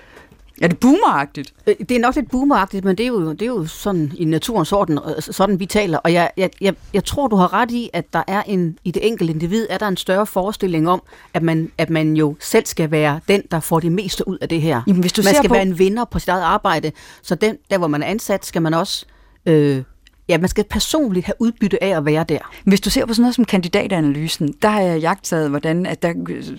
Er det boomeragtigt? Øh, det er nok lidt boomeragtigt, men det er jo, det er jo sådan i naturens orden, øh, sådan vi taler. Og jeg, jeg, jeg, jeg tror, du har ret i, at der er en, i det enkelte individ, er der en større forestilling om, at man, at man jo selv skal være den, der får det meste ud af det her. Jamen, hvis du man ser skal på... være en vinder på sit eget arbejde, så den, der hvor man er ansat, skal man også øh, Ja, man skal personligt have udbytte af at være der. Hvis du ser på sådan noget som kandidatanalysen, der har jeg jagtet, hvordan at der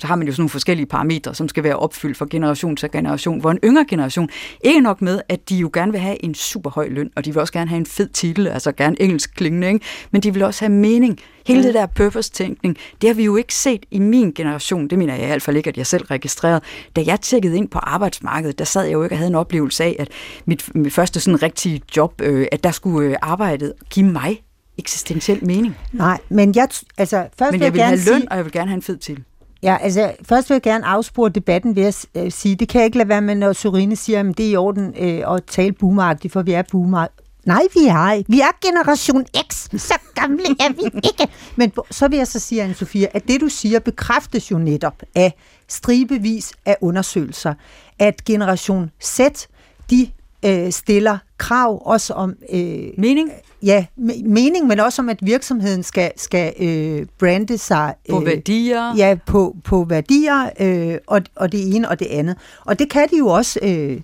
har man jo sådan nogle forskellige parametre, som skal være opfyldt fra generation til generation, hvor en yngre generation ikke nok med, at de jo gerne vil have en super høj løn, og de vil også gerne have en fed titel, altså gerne engelsk klingende, ikke? men de vil også have mening. Hele det der purpose-tænkning, det har vi jo ikke set i min generation, det mener jeg i hvert fald ikke, at jeg selv registrerede. Da jeg tjekkede ind på arbejdsmarkedet, der sad jeg jo ikke og havde en oplevelse af, at mit, mit første sådan rigtige job, øh, at der skulle øh, arbejdet give mig eksistentiel mening. Nej, men jeg, altså, først men jeg vil, jeg vil vil have løn, sige, og jeg vil gerne have en fed til. Ja, altså først vil jeg gerne afspore debatten ved at øh, sige, det kan jeg ikke lade være med, når Sorine siger, at det er i orden øh, at tale boomeragtigt, for vi er boomer. Nej, vi er ikke. Vi er generation X. Så gamle er vi ikke. Men så vil jeg så sige, Anne-Sophia, at det du siger bekræftes jo netop af stribevis af undersøgelser, at generation Z, de øh, stiller krav også om... Øh, mening? Ja, mening, men også om, at virksomheden skal, skal øh, brande sig... Øh, på værdier? Ja, på, på værdier, øh, og, og det ene og det andet. Og det kan de jo også øh,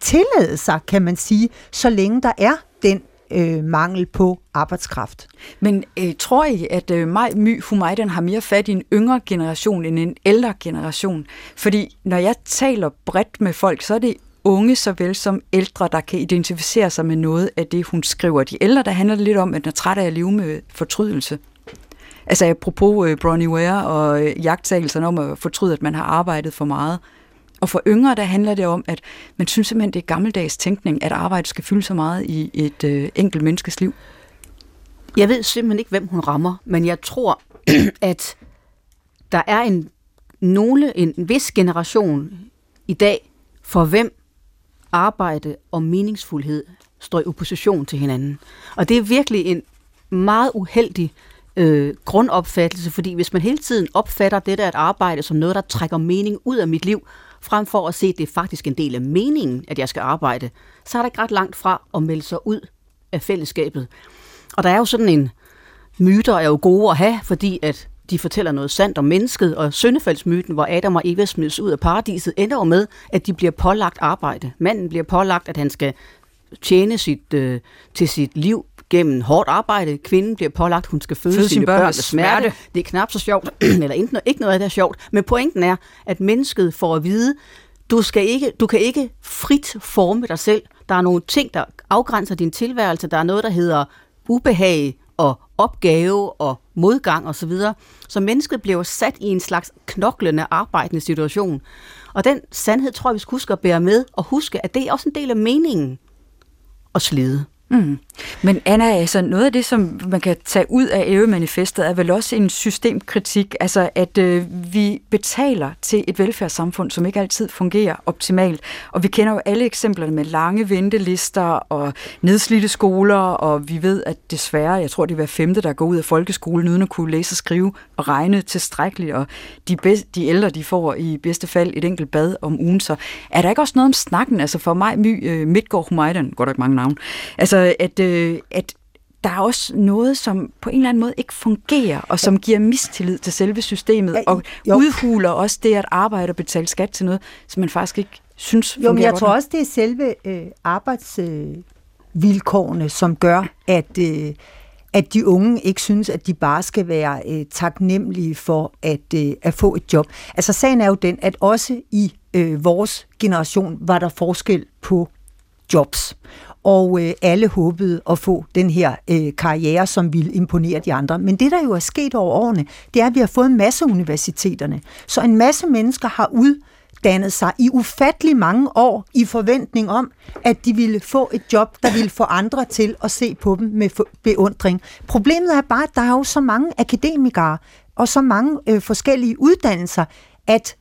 tillade sig, kan man sige, så længe der er den øh, mangel på arbejdskraft. Men øh, tror I, at øh, Maj My Humaydan har mere fat i en yngre generation end en ældre generation? Fordi når jeg taler bredt med folk, så er det unge såvel som ældre, der kan identificere sig med noget af det, hun skriver. De ældre, der handler det lidt om, at den er træt af at leve med fortrydelse. Altså apropos øh, Bronnie Ware og øh, jagttagelserne om at fortryde, at man har arbejdet for meget. Og for yngre, der handler det om, at man synes simpelthen, det er gammeldags tænkning, at arbejde skal fylde så meget i et øh, enkelt menneskes liv. Jeg ved simpelthen ikke, hvem hun rammer, men jeg tror, at der er en nogle, en vis generation i dag, for hvem arbejde og meningsfuldhed står i opposition til hinanden. Og det er virkelig en meget uheldig øh, grundopfattelse, fordi hvis man hele tiden opfatter det der at arbejde som noget, der trækker mening ud af mit liv, frem for at se, at det er faktisk en del af meningen, at jeg skal arbejde, så er der ikke ret langt fra at melde sig ud af fællesskabet. Og der er jo sådan en, myter er jo gode at have, fordi at de fortæller noget sandt om mennesket, og syndefaldsmyten, hvor Adam og Eva smides ud af paradiset, ender jo med, at de bliver pålagt arbejde. Manden bliver pålagt, at han skal tjene sit, øh, til sit liv gennem hårdt arbejde. Kvinden bliver pålagt, hun skal føde, føde sine børn, børn med smerte. smerte. Det er knap så sjovt, eller ikke, ikke noget af det er sjovt. Men pointen er, at mennesket får at vide, du, skal ikke, du kan ikke frit forme dig selv. Der er nogle ting, der afgrænser din tilværelse. Der er noget, der hedder ubehag og opgave og modgang osv. Så, så mennesket bliver sat i en slags knoklende, arbejdende situation. Og den sandhed tror jeg, vi skal huske at bære med, og huske, at det er også en del af meningen at slide. Mm. Men Anna, altså noget af det, som man kan tage ud af EU-manifestet, er vel også en systemkritik, altså at øh, vi betaler til et velfærdssamfund, som ikke altid fungerer optimalt. Og vi kender jo alle eksemplerne med lange ventelister og nedslidte skoler, og vi ved, at desværre, jeg tror det er hver femte, der går ud af folkeskolen uden at kunne læse, og skrive og regne tilstrækkeligt, og de, bedste, de ældre, de får i bedste fald et enkelt bad om ugen. Så er der ikke også noget om snakken? Altså for mig, My øh, Midtgaard Humaydan, går der mange navn, altså at, øh, at der er også noget, som på en eller anden måde ikke fungerer, og som giver mistillid til selve systemet, og jo. udhuler også det at arbejde og betale skat til noget, som man faktisk ikke synes Jo, men jeg tror også, det er selve øh, arbejds... Øh som gør, at, øh, at de unge ikke synes, at de bare skal være øh, taknemmelige for at, øh, at få et job. Altså sagen er jo den, at også i øh, vores generation var der forskel på jobs. Og øh, alle håbede at få den her øh, karriere, som ville imponere de andre. Men det, der jo er sket over årene, det er, at vi har fået en masse universiteterne. Så en masse mennesker har uddannet sig i ufattelig mange år i forventning om, at de ville få et job, der ville få andre til at se på dem med beundring. Problemet er bare, at der er jo så mange akademikere og så mange øh, forskellige uddannelser, at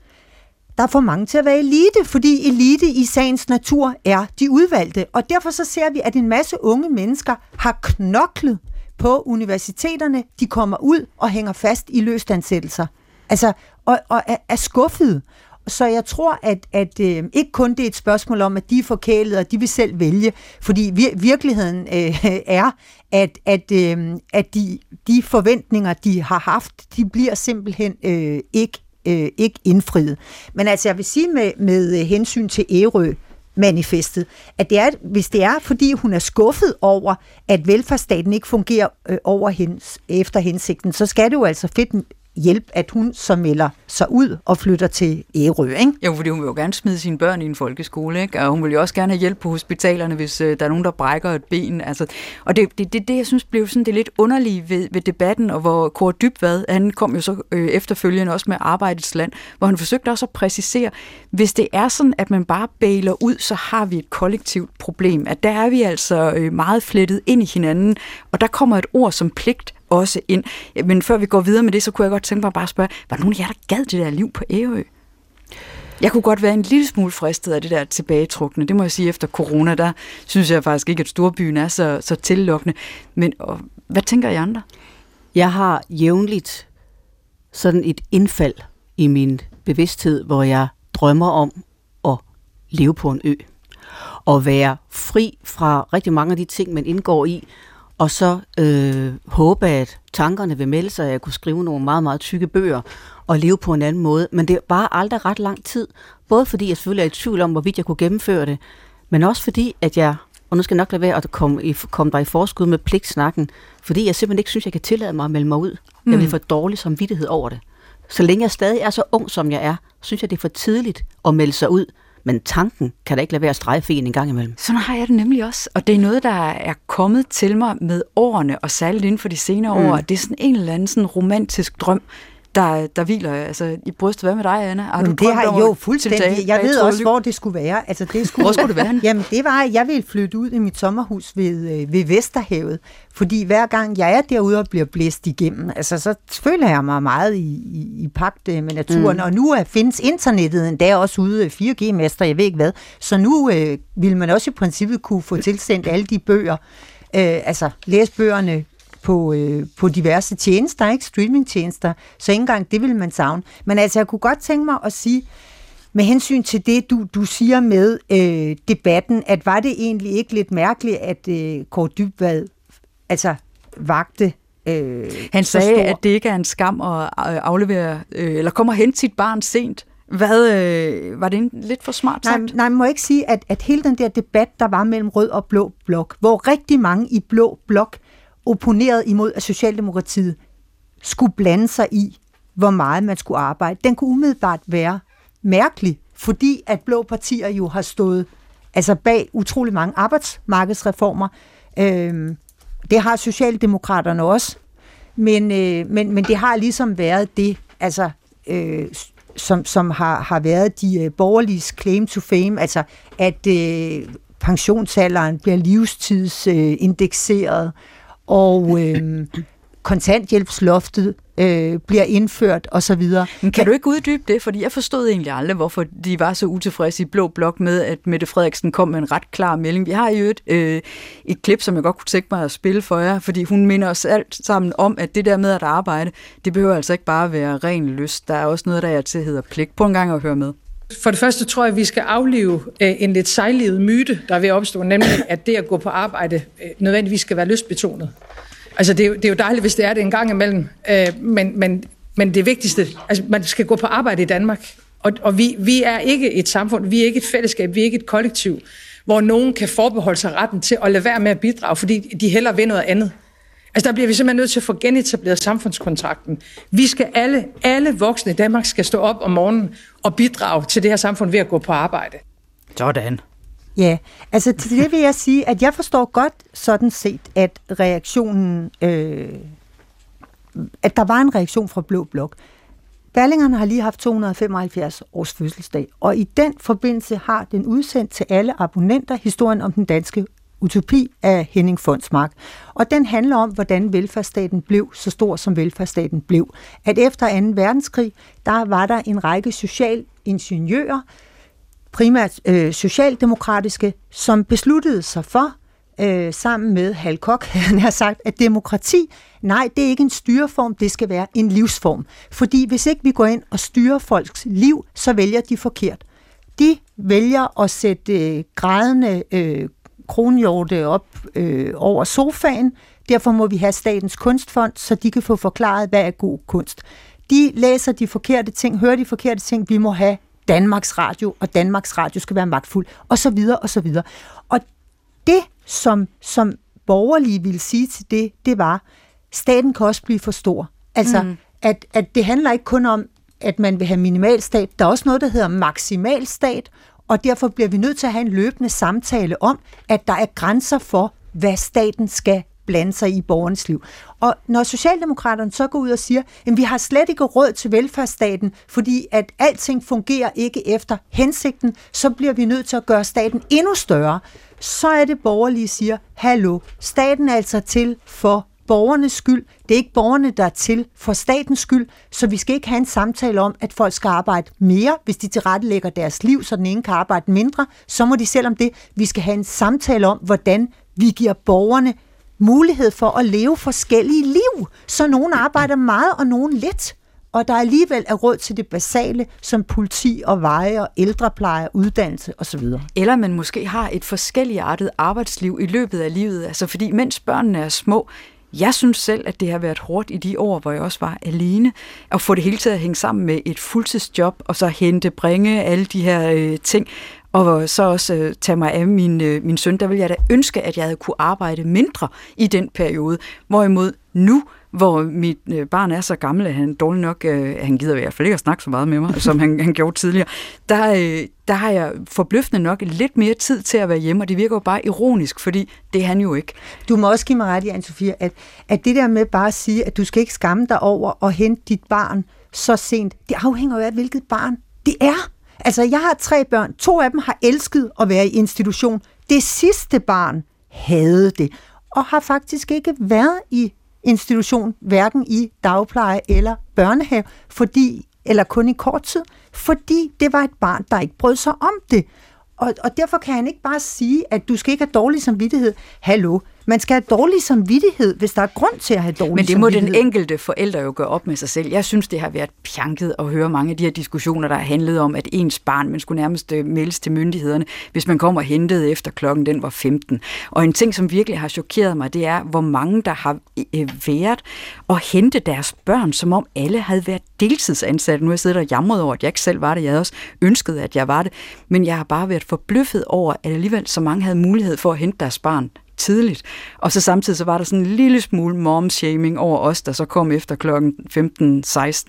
der er for mange til at være elite, fordi elite i sagens natur er de udvalgte. Og derfor så ser vi, at en masse unge mennesker har knoklet på universiteterne. De kommer ud og hænger fast i løstansættelser. Altså, og, og er, er skuffede. Så jeg tror, at, at øh, ikke kun det er et spørgsmål om, at de er forkælet, og de vil selv vælge, fordi vir- virkeligheden øh, er, at, at, øh, at de, de forventninger, de har haft, de bliver simpelthen øh, ikke øh, ikke indfriet. Men altså, jeg vil sige med, med øh, hensyn til Ærø, manifestet, at det er, hvis det er, fordi hun er skuffet over, at velfærdsstaten ikke fungerer øh, over hens, efter hensigten, så skal det jo altså fedt hjælp, at hun så melder sig ud og flytter til Ærø, ikke? Jo, fordi hun vil jo gerne smide sine børn i en folkeskole, ikke? Og hun vil jo også gerne have hjælp på hospitalerne, hvis øh, der er nogen, der brækker et ben. Altså, og det, det, det, det, jeg synes, blev sådan det lidt underlige ved, ved debatten, og hvor Kåre Dybvad, han kom jo så øh, efterfølgende også med Arbejdets Land, hvor han forsøgte også at præcisere, hvis det er sådan, at man bare bailer ud, så har vi et kollektivt problem. At der er vi altså øh, meget flettet ind i hinanden, og der kommer et ord som pligt også ind. Men før vi går videre med det, så kunne jeg godt tænke mig at bare spørge, var der nogen af jer, der gad det der liv på Ærø? Jeg kunne godt være en lille smule fristet af det der tilbagetrukne. Det må jeg sige, efter corona, der synes jeg faktisk ikke, at storbyen er så, så tillokkende. Men og, hvad tænker I andre? Jeg har jævnligt sådan et indfald i min bevidsthed, hvor jeg drømmer om at leve på en ø. Og være fri fra rigtig mange af de ting, man indgår i, og så øh, håbe, at tankerne vil melde sig, at jeg kunne skrive nogle meget, meget tykke bøger og leve på en anden måde. Men det var aldrig ret lang tid. Både fordi jeg selvfølgelig er i tvivl om, hvorvidt jeg kunne gennemføre det, men også fordi, at jeg, og nu skal jeg nok lade være at komme, i, komme der i forskud med pligtsnakken, fordi jeg simpelthen ikke synes, jeg kan tillade mig at melde mig ud. Mm. Jeg vil få dårlig samvittighed over det. Så længe jeg stadig er så ung, som jeg er, synes jeg, det er for tidligt at melde sig ud men tanken kan da ikke lade være at strejfe en en gang imellem. Sådan har jeg det nemlig også. Og det er noget, der er kommet til mig med årene, og særligt inden for de senere mm. år. Det er sådan en eller anden sådan romantisk drøm, der, der hviler altså, i brystet. Hvad med dig, Anna? Har du det har jo fuldstændig. Jeg ved også, hvor det skulle være. Altså, det skulle, hvor skulle det være? Jamen, det var, at jeg ville flytte ud i mit sommerhus ved, øh, ved Vesterhavet. Fordi hver gang jeg er derude og bliver blæst igennem, altså, så føler jeg mig meget i, i, i pagt øh, med naturen. Mm. Og nu er, findes internettet endda også ude 4G-mester, jeg ved ikke hvad. Så nu øh, vil man også i princippet kunne få tilsendt alle de bøger, øh, altså læse bøgerne på, øh, på diverse tjenester, ikke streamingtjenester, så ikke engang det vil man savne. Men altså, jeg kunne godt tænke mig at sige, med hensyn til det, du, du siger med øh, debatten, at var det egentlig ikke lidt mærkeligt, at øh, Kåre Dybvad altså, vagte øh, Han sagde, at det ikke er en skam at øh, aflevere, øh, eller kommer hen til sit barn sent. Hvad, øh, var det en, lidt for smart sagt? Nej, nej, må jeg ikke sige, at, at hele den der debat, der var mellem rød og blå blok, hvor rigtig mange i blå blok opponeret imod, at Socialdemokratiet skulle blande sig i, hvor meget man skulle arbejde. Den kunne umiddelbart være mærkelig, fordi at blå partier jo har stået altså bag utrolig mange arbejdsmarkedsreformer. Øh, det har Socialdemokraterne også, men, øh, men, men det har ligesom været det, altså, øh, som, som har, har været de øh, borgerlige claim to fame, altså at øh, pensionsalderen bliver livstidsindekseret, øh, og øh, kontanthjælpsloftet øh, bliver indført osv. Men kan du ikke uddybe det? Fordi jeg forstod egentlig aldrig, hvorfor de var så utilfredse i Blå Blok med, at Mette Frederiksen kom med en ret klar melding. Vi har jo et, øh, et klip, som jeg godt kunne tænke mig at spille for jer, fordi hun minder os alt sammen om, at det der med at arbejde, det behøver altså ikke bare være ren lyst. Der er også noget, der er til hedder pligt. På en gang at høre med. For det første tror jeg, at vi skal aflive øh, en lidt sejlivet myte, der er ved at opstå, nemlig at det at gå på arbejde øh, nødvendigvis skal være lystbetonet. Altså det er, jo, det er jo dejligt, hvis det er det en gang imellem, øh, men, men, men det vigtigste, altså man skal gå på arbejde i Danmark, og, og vi, vi er ikke et samfund, vi er ikke et fællesskab, vi er ikke et kollektiv, hvor nogen kan forbeholde sig retten til at lade være med at bidrage, fordi de hellere vil noget andet. Altså der bliver vi simpelthen nødt til at få genetableret samfundskontrakten. Vi skal alle, alle voksne i Danmark skal stå op om morgenen og bidrage til det her samfund ved at gå på arbejde. Sådan. Ja, altså til det vil jeg sige, at jeg forstår godt sådan set, at reaktionen, øh, at der var en reaktion fra Blå Blok. Berlingerne har lige haft 275 års fødselsdag, og i den forbindelse har den udsendt til alle abonnenter historien om den danske utopi af Henning Fondsmark. Og den handler om, hvordan velfærdsstaten blev så stor, som velfærdsstaten blev. At efter 2. verdenskrig, der var der en række socialingeniører, primært øh, socialdemokratiske, som besluttede sig for, øh, sammen med Hal Koch, han har sagt, at demokrati, nej, det er ikke en styreform, det skal være en livsform. Fordi hvis ikke vi går ind og styrer folks liv, så vælger de forkert. De vælger at sætte øh, grædende øh, kronhjorte op øh, over sofaen. Derfor må vi have Statens Kunstfond, så de kan få forklaret, hvad er god kunst. De læser de forkerte ting, hører de forkerte ting. Vi må have Danmarks Radio, og Danmarks Radio skal være magtfuld, og så videre, og så videre. Og det, som, som borgerlige ville sige til det, det var, staten kan også blive for stor. Altså, mm. at, at det handler ikke kun om, at man vil have minimalstat. Der er også noget, der hedder maksimalstat, og derfor bliver vi nødt til at have en løbende samtale om, at der er grænser for, hvad staten skal blande sig i borgernes liv. Og når Socialdemokraterne så går ud og siger, at vi har slet ikke råd til velfærdsstaten, fordi at alting fungerer ikke efter hensigten, så bliver vi nødt til at gøre staten endnu større. Så er det borgerlige siger, hallo, staten er altså til for borgernes skyld. Det er ikke borgerne, der er til for statens skyld, så vi skal ikke have en samtale om, at folk skal arbejde mere, hvis de tilrettelægger deres liv, så den ene kan arbejde mindre. Så må de selv om det. Vi skal have en samtale om, hvordan vi giver borgerne mulighed for at leve forskellige liv, så nogen arbejder meget og nogen lidt og der alligevel er råd til det basale, som politi og veje og ældrepleje, uddannelse osv. Eller man måske har et forskelligartet arbejdsliv i løbet af livet, altså fordi mens børnene er små, jeg synes selv, at det har været hårdt i de år, hvor jeg også var alene, at få det hele til at hænge sammen med et fuldtidsjob, og så hente, bringe alle de her øh, ting, og så også øh, tage mig af min, øh, min søn. Der ville jeg da ønske, at jeg havde kunne arbejde mindre i den periode. Hvorimod nu, hvor mit øh, barn er så gammel, at han dårlig nok, øh, han gider i hvert fald ikke at snakke så meget med mig, som han, han gjorde tidligere, der, øh, der har jeg forbløffende nok lidt mere tid til at være hjemme, og det virker jo bare ironisk, fordi det er han jo ikke. Du må også give mig ret i, Anne-Sophie, at, at det der med bare at sige, at du skal ikke skamme dig over at hente dit barn så sent, det afhænger jo af, hvilket barn det er. Altså, jeg har tre børn. To af dem har elsket at være i institution. Det sidste barn havde det, og har faktisk ikke været i institution, hverken i dagpleje eller børnehave, fordi, eller kun i kort tid, fordi det var et barn, der ikke brød sig om det. Og, og derfor kan han ikke bare sige, at du skal ikke have dårlig samvittighed. Hallo, man skal have dårlig samvittighed, hvis der er grund til at have dårlig Men det må den enkelte forælder jo gøre op med sig selv. Jeg synes, det har været pjanket at høre mange af de her diskussioner, der har handlet om, at ens barn, man skulle nærmest øh, meldes til myndighederne, hvis man kommer og hentede efter klokken, den var 15. Og en ting, som virkelig har chokeret mig, det er, hvor mange, der har øh, været at hente deres børn, som om alle havde været deltidsansatte. Nu har jeg siddet og jamret over, at jeg ikke selv var det. Jeg havde også ønsket, at jeg var det. Men jeg har bare været forbløffet over, at alligevel så mange havde mulighed for at hente deres barn tidligt. Og så samtidig så var der sådan en lille smule mom-shaming over os, der så kom efter klokken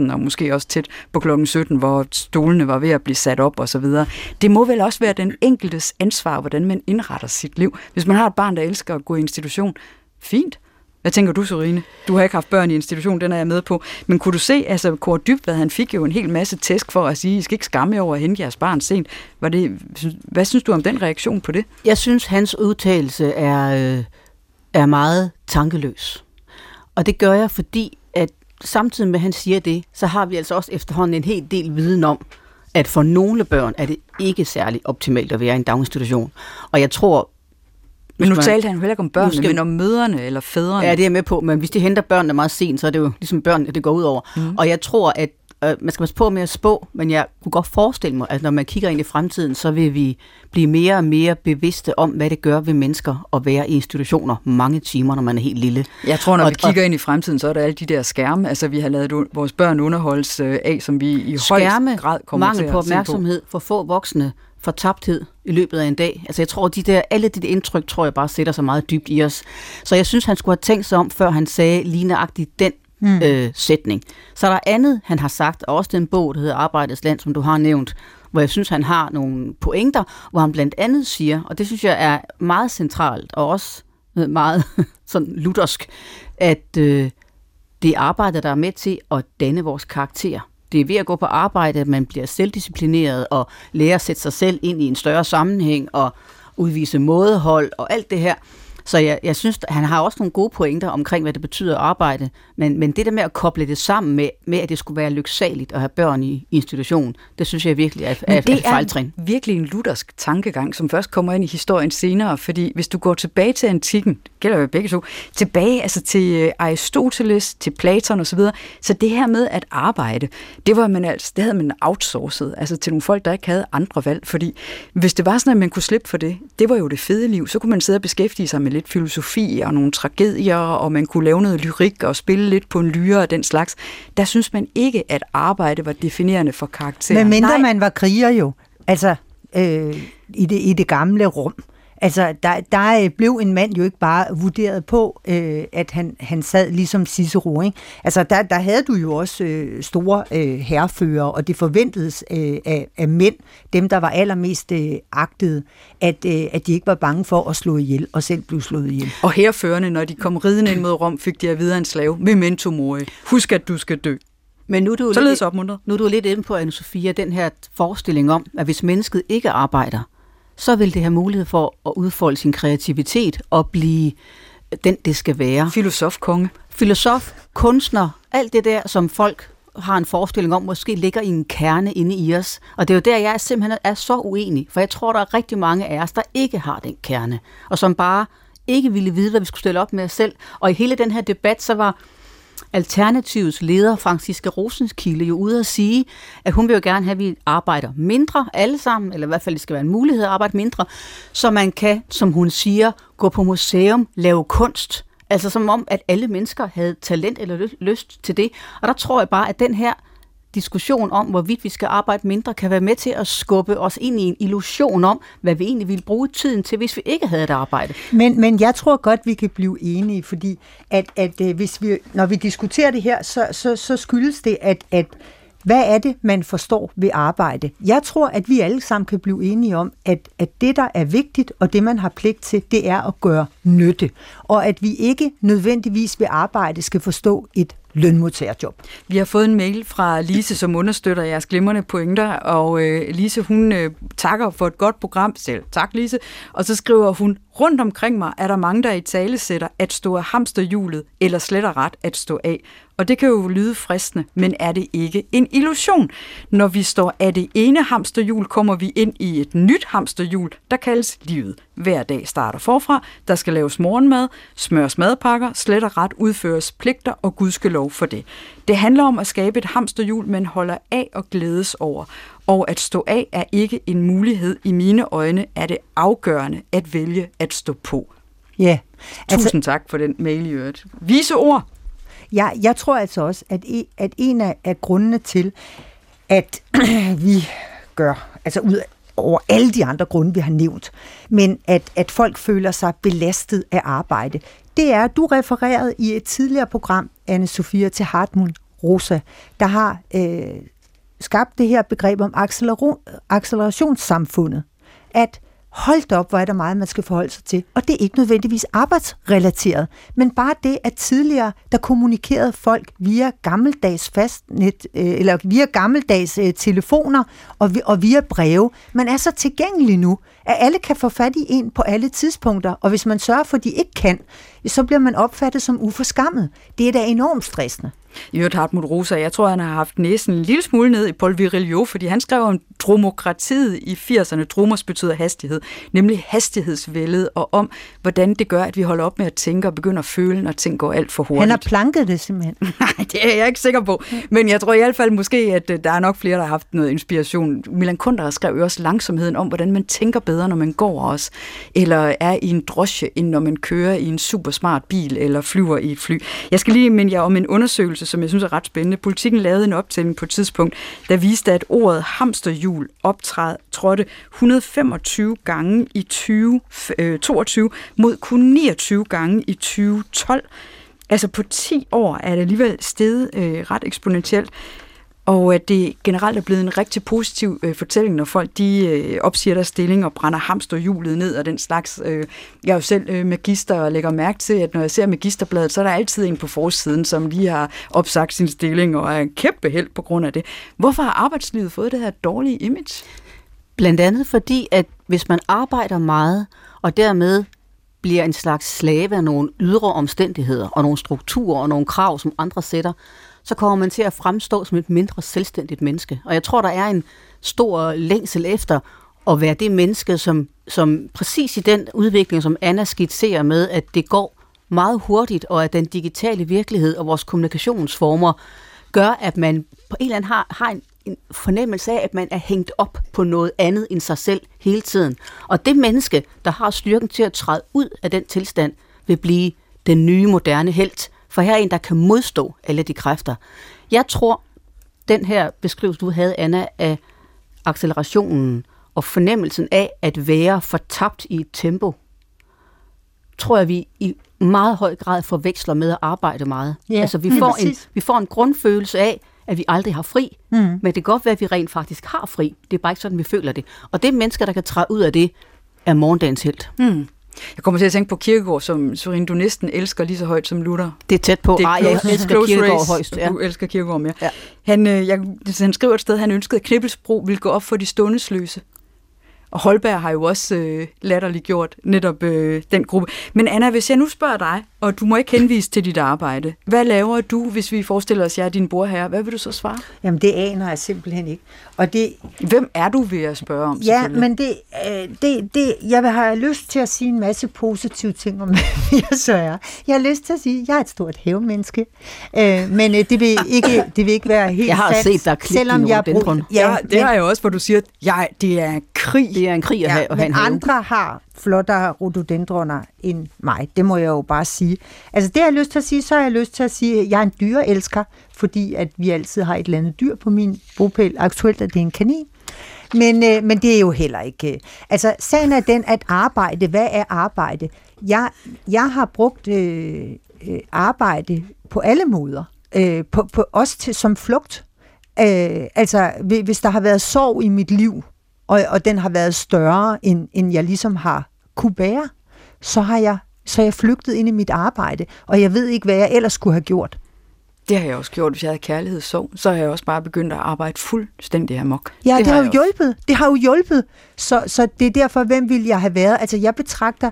15-16, og måske også tæt på klokken 17, hvor stolene var ved at blive sat op og så videre. Det må vel også være den enkeltes ansvar, hvordan man indretter sit liv. Hvis man har et barn, der elsker at gå i institution, fint. Hvad tænker du, Sorine? Du har ikke haft børn i institution, den er jeg med på. Men kunne du se, altså Kåre Dybvad, han fik jo en hel masse tæsk for at sige, I skal ikke skamme over at hente jeres barn sent. Var det, hvad synes du om den reaktion på det? Jeg synes, hans udtalelse er, øh, er meget tankeløs. Og det gør jeg, fordi at samtidig med, at han siger det, så har vi altså også efterhånden en hel del viden om, at for nogle børn er det ikke særlig optimalt at være i en daginstitution. Og jeg tror, men nu talte han jo heller ikke om børnene, skal, men om møderne eller fædrene. Ja, det er jeg med på, men hvis de henter børnene meget sent, så er det jo ligesom børn, det går ud over. Mm. Og jeg tror, at øh, man skal passe på med at spå, men jeg kunne godt forestille mig, at når man kigger ind i fremtiden, så vil vi blive mere og mere bevidste om, hvad det gør ved mennesker at være i institutioner mange timer, når man er helt lille. Jeg tror, når og, vi kigger ind i fremtiden, så er der alle de der skærme, altså vi har lavet vores børn underholdes øh, af, som vi i høj grad kommer mangel til på opmærksomhed, for få voksne, fortabthed, i løbet af en dag. Altså jeg tror, de der, alle de der indtryk, tror jeg bare sætter sig meget dybt i os. Så jeg synes, han skulle have tænkt sig om, før han sagde ligneragtigt den mm. øh, sætning. Så er der andet, han har sagt, og også den bog, der hedder Arbejdets Land, som du har nævnt, hvor jeg synes, han har nogle pointer, hvor han blandt andet siger, og det synes jeg er meget centralt, og også øh, meget sådan luthersk, at øh, det er arbejdet, der er med til at danne vores karakter. Det er ved at gå på arbejde, at man bliver selvdisciplineret og lærer at sætte sig selv ind i en større sammenhæng og udvise mådehold og alt det her. Så jeg, jeg synes, han har også nogle gode pointer omkring, hvad det betyder at arbejde. Men, men det der med at koble det sammen med, med, at det skulle være lyksaligt at have børn i institution, det synes jeg virkelig er, er, det er et fejltrin. er virkelig en luthersk tankegang, som først kommer ind i historien senere. Fordi hvis du går tilbage til antikken, gælder jo begge to, tilbage altså til øh, Aristoteles, til Platon osv., så, så det her med at arbejde, det, var man altså, det havde man outsourcet, altså til nogle folk, der ikke havde andre valg. Fordi hvis det var sådan, at man kunne slippe for det, det var jo det fede liv, så kunne man sidde og beskæftige sig med lidt filosofi og nogle tragedier, og man kunne lave noget lyrik og spille lidt på en lyre og den slags. Der synes man ikke, at arbejde var definerende for karakteren. Men mindre Nej. man var kriger jo, altså øh, i, det, i det gamle rum. Altså, der, der blev en mand jo ikke bare vurderet på, øh, at han, han sad ligesom Cicero. Ikke? Altså, der, der havde du jo også øh, store øh, herrefører, og det forventedes øh, af, af mænd, dem der var allermest øh, agtede, at, øh, at de ikke var bange for at slå ihjel, og selv blive slået ihjel. Og herreførende, når de kom ridende ind mod Rom, fik de at vide af en slave, memento mori, husk at du skal dø. Men nu er du, lidt, opmuntret. nu er du lidt inde på, anne Sofia, den her forestilling om, at hvis mennesket ikke arbejder, så vil det have mulighed for at udfolde sin kreativitet og blive den, det skal være. Filosof, konge. Filosof, kunstner, alt det der, som folk har en forestilling om, måske ligger i en kerne inde i os. Og det er jo der, jeg simpelthen er så uenig, for jeg tror, der er rigtig mange af os, der ikke har den kerne, og som bare ikke ville vide, hvad vi skulle stille op med os selv. Og i hele den her debat, så var Alternativets leder, Franciske Rosenskilde, jo ude at sige, at hun vil jo gerne have, at vi arbejder mindre alle sammen, eller i hvert fald det skal være en mulighed at arbejde mindre, så man kan, som hun siger, gå på museum, lave kunst. Altså som om, at alle mennesker havde talent eller lyst til det. Og der tror jeg bare, at den her diskussion om, hvorvidt vi skal arbejde mindre, kan være med til at skubbe os ind i en illusion om, hvad vi egentlig ville bruge tiden til, hvis vi ikke havde et arbejde. Men, men jeg tror godt, vi kan blive enige, fordi at, at øh, hvis vi, når vi diskuterer det her, så, så, så skyldes det, at, at hvad er det, man forstår ved arbejde? Jeg tror, at vi alle sammen kan blive enige om, at, at det, der er vigtigt, og det, man har pligt til, det er at gøre nytte. Og at vi ikke nødvendigvis ved arbejde skal forstå et lønmodtagerjob. Vi har fået en mail fra Lise, som understøtter jeres glimrende pointer, og øh, Lise, hun øh, takker for et godt program selv. Tak, Lise. Og så skriver hun, rundt omkring mig er der mange, der i tale sætter at stå af hamsterhjulet, eller slet og ret at stå af. Og det kan jo lyde fristende, men er det ikke en illusion? Når vi står af det ene hamsterhjul, kommer vi ind i et nyt hamsterhjul, der kaldes livet. Hver dag starter forfra, der skal laves morgenmad, smøres madpakker, slet og ret udføres pligter og gudskelov for det. Det handler om at skabe et hamsterhjul, man holder af og glædes over. Og at stå af er ikke en mulighed. I mine øjne er det afgørende at vælge at stå på. Ja. Altså, Tusind tak for den mail, i øvrigt. Vise ord! Jeg, jeg tror altså også, at, e, at en af, af grundene til, at vi gør, altså ud over alle de andre grunde, vi har nævnt, men at, at folk føler sig belastet af arbejde, det er, at du refererede i et tidligere program, anne Sofia til Hartmut Rosa, der har øh, skabt det her begreb om accelerationssamfundet. At hold op, hvor er der meget, man skal forholde sig til. Og det er ikke nødvendigvis arbejdsrelateret, men bare det, at tidligere, der kommunikerede folk via gammeldags fastnet, øh, eller via gammeldags øh, telefoner og, og via breve. Man er så tilgængelig nu, at alle kan få fat i en på alle tidspunkter, og hvis man sørger for, at de ikke kan, så bliver man opfattet som uforskammet. Det er da enormt stressende. I øvrigt Hartmut Rosa, jeg tror, han har haft næsen en lille smule ned i Paul Virilio, fordi han skrev om dromokratiet i 80'erne. Dromos betyder hastighed, nemlig hastighedsvældet, og om, hvordan det gør, at vi holder op med at tænke og begynder at føle, når ting går alt for hurtigt. Han har planket det simpelthen. Nej, det er jeg ikke sikker på. Men jeg tror i hvert fald måske, at øh, der er nok flere, der har haft noget inspiration. Milan Kunder skrev jo også langsomheden om, hvordan man tænker bedre, når man går også, eller er i en drosje, end når man kører i en super smart bil, eller flyver i et fly. Jeg skal lige minde jer om en undersøgelse, undersøgelse, som jeg synes er ret spændende. Politikken lavede en optælling på et tidspunkt, der viste, at ordet hamsterhjul optrådte 125 gange i 2022 øh, mod kun 29 gange i 2012. Altså på 10 år er det alligevel steget øh, ret eksponentielt. Og at det generelt er blevet en rigtig positiv øh, fortælling, når folk de øh, opsiger deres stilling og brænder hamsterhjulet ned og den slags. Øh, jeg er jo selv øh, magister og lægger mærke til, at når jeg ser magisterbladet, så er der altid en på forsiden, som lige har opsagt sin stilling og er en kæmpe held på grund af det. Hvorfor har arbejdslivet fået det her dårlige image? Blandt andet fordi, at hvis man arbejder meget, og dermed bliver en slags slave af nogle ydre omstændigheder og nogle strukturer og nogle krav, som andre sætter, så kommer man til at fremstå som et mindre selvstændigt menneske. Og jeg tror, der er en stor længsel efter at være det menneske, som, som præcis i den udvikling, som Anna skitserer med, at det går meget hurtigt, og at den digitale virkelighed og vores kommunikationsformer gør, at man på en eller anden har, har en, en fornemmelse af, at man er hængt op på noget andet end sig selv hele tiden. Og det menneske, der har styrken til at træde ud af den tilstand, vil blive den nye moderne helt, for her er en, der kan modstå alle de kræfter. Jeg tror, den her beskrivelse, du havde, Anna, af accelerationen og fornemmelsen af at være fortabt i et tempo, tror jeg, vi i meget høj grad forveksler med at arbejde meget. Ja, altså, vi får, en, vi får en grundfølelse af, at vi aldrig har fri, mm. men det kan godt være, at vi rent faktisk har fri. Det er bare ikke sådan, vi føler det. Og det mennesker, der kan træde ud af det, er morgendagens helt. Mm. Jeg kommer til at tænke på Kirkegaard, som Sorin, du næsten elsker lige så højt som Luther. Det er tæt på. Det er Ej, jeg elsker Kirkegaard højst. Ja. Du elsker Kirkegaard mere. Ja. Han, øh, jeg, han skriver et sted, at han ønskede, at Knibbelsbro ville gå op for de stundesløse. Og Holberg har jo også øh, latterligt gjort netop øh, den gruppe. Men Anna, hvis jeg nu spørger dig, og du må ikke henvise til dit arbejde, hvad laver du, hvis vi forestiller os, at jeg er din bror her? Hvad vil du så svare? Jamen, det aner jeg simpelthen ikke. Og det, Hvem er du, vil jeg spørge om? Ja, men det, øh, det, det, jeg have lyst til at sige en masse positive ting om, hvem jeg så er. Jeg har lyst til at sige, at jeg er et stort havemenneske. Øh, men øh, det, vil ikke, det vil ikke være helt Jeg har sandt, set dig selvom jeg brug, ja, ja, det har jeg også, hvor du siger, at jeg, det er krig. Det er en krig at ja, have, men have andre har flottere rhododendroner end mig. Det må jeg jo bare sige. Altså det, jeg har lyst til at sige, så har jeg lyst til at sige, at jeg er en dyreelsker, fordi at vi altid har et eller andet dyr på min bopæl. Aktuelt er det en kanin. Men, øh, men det er jo heller ikke... Øh, altså, sagen er den, at arbejde, hvad er arbejde? Jeg, jeg har brugt øh, øh, arbejde på alle måder. Øh, på, på, også til, som flugt. Øh, altså, hvis der har været sorg i mit liv, og, og den har været større, end, end jeg ligesom har kunne bære, så har jeg så jeg flygtet ind i mit arbejde, og jeg ved ikke, hvad jeg ellers skulle have gjort. Det har jeg også gjort, hvis jeg havde kærlighedssorg. Så har jeg også bare begyndt at arbejde fuldstændig amok. Ja, det, det har, har jo hjulpet. Også. Det har jo hjulpet. Så, så det er derfor, hvem vil jeg have været? Altså, jeg betragter...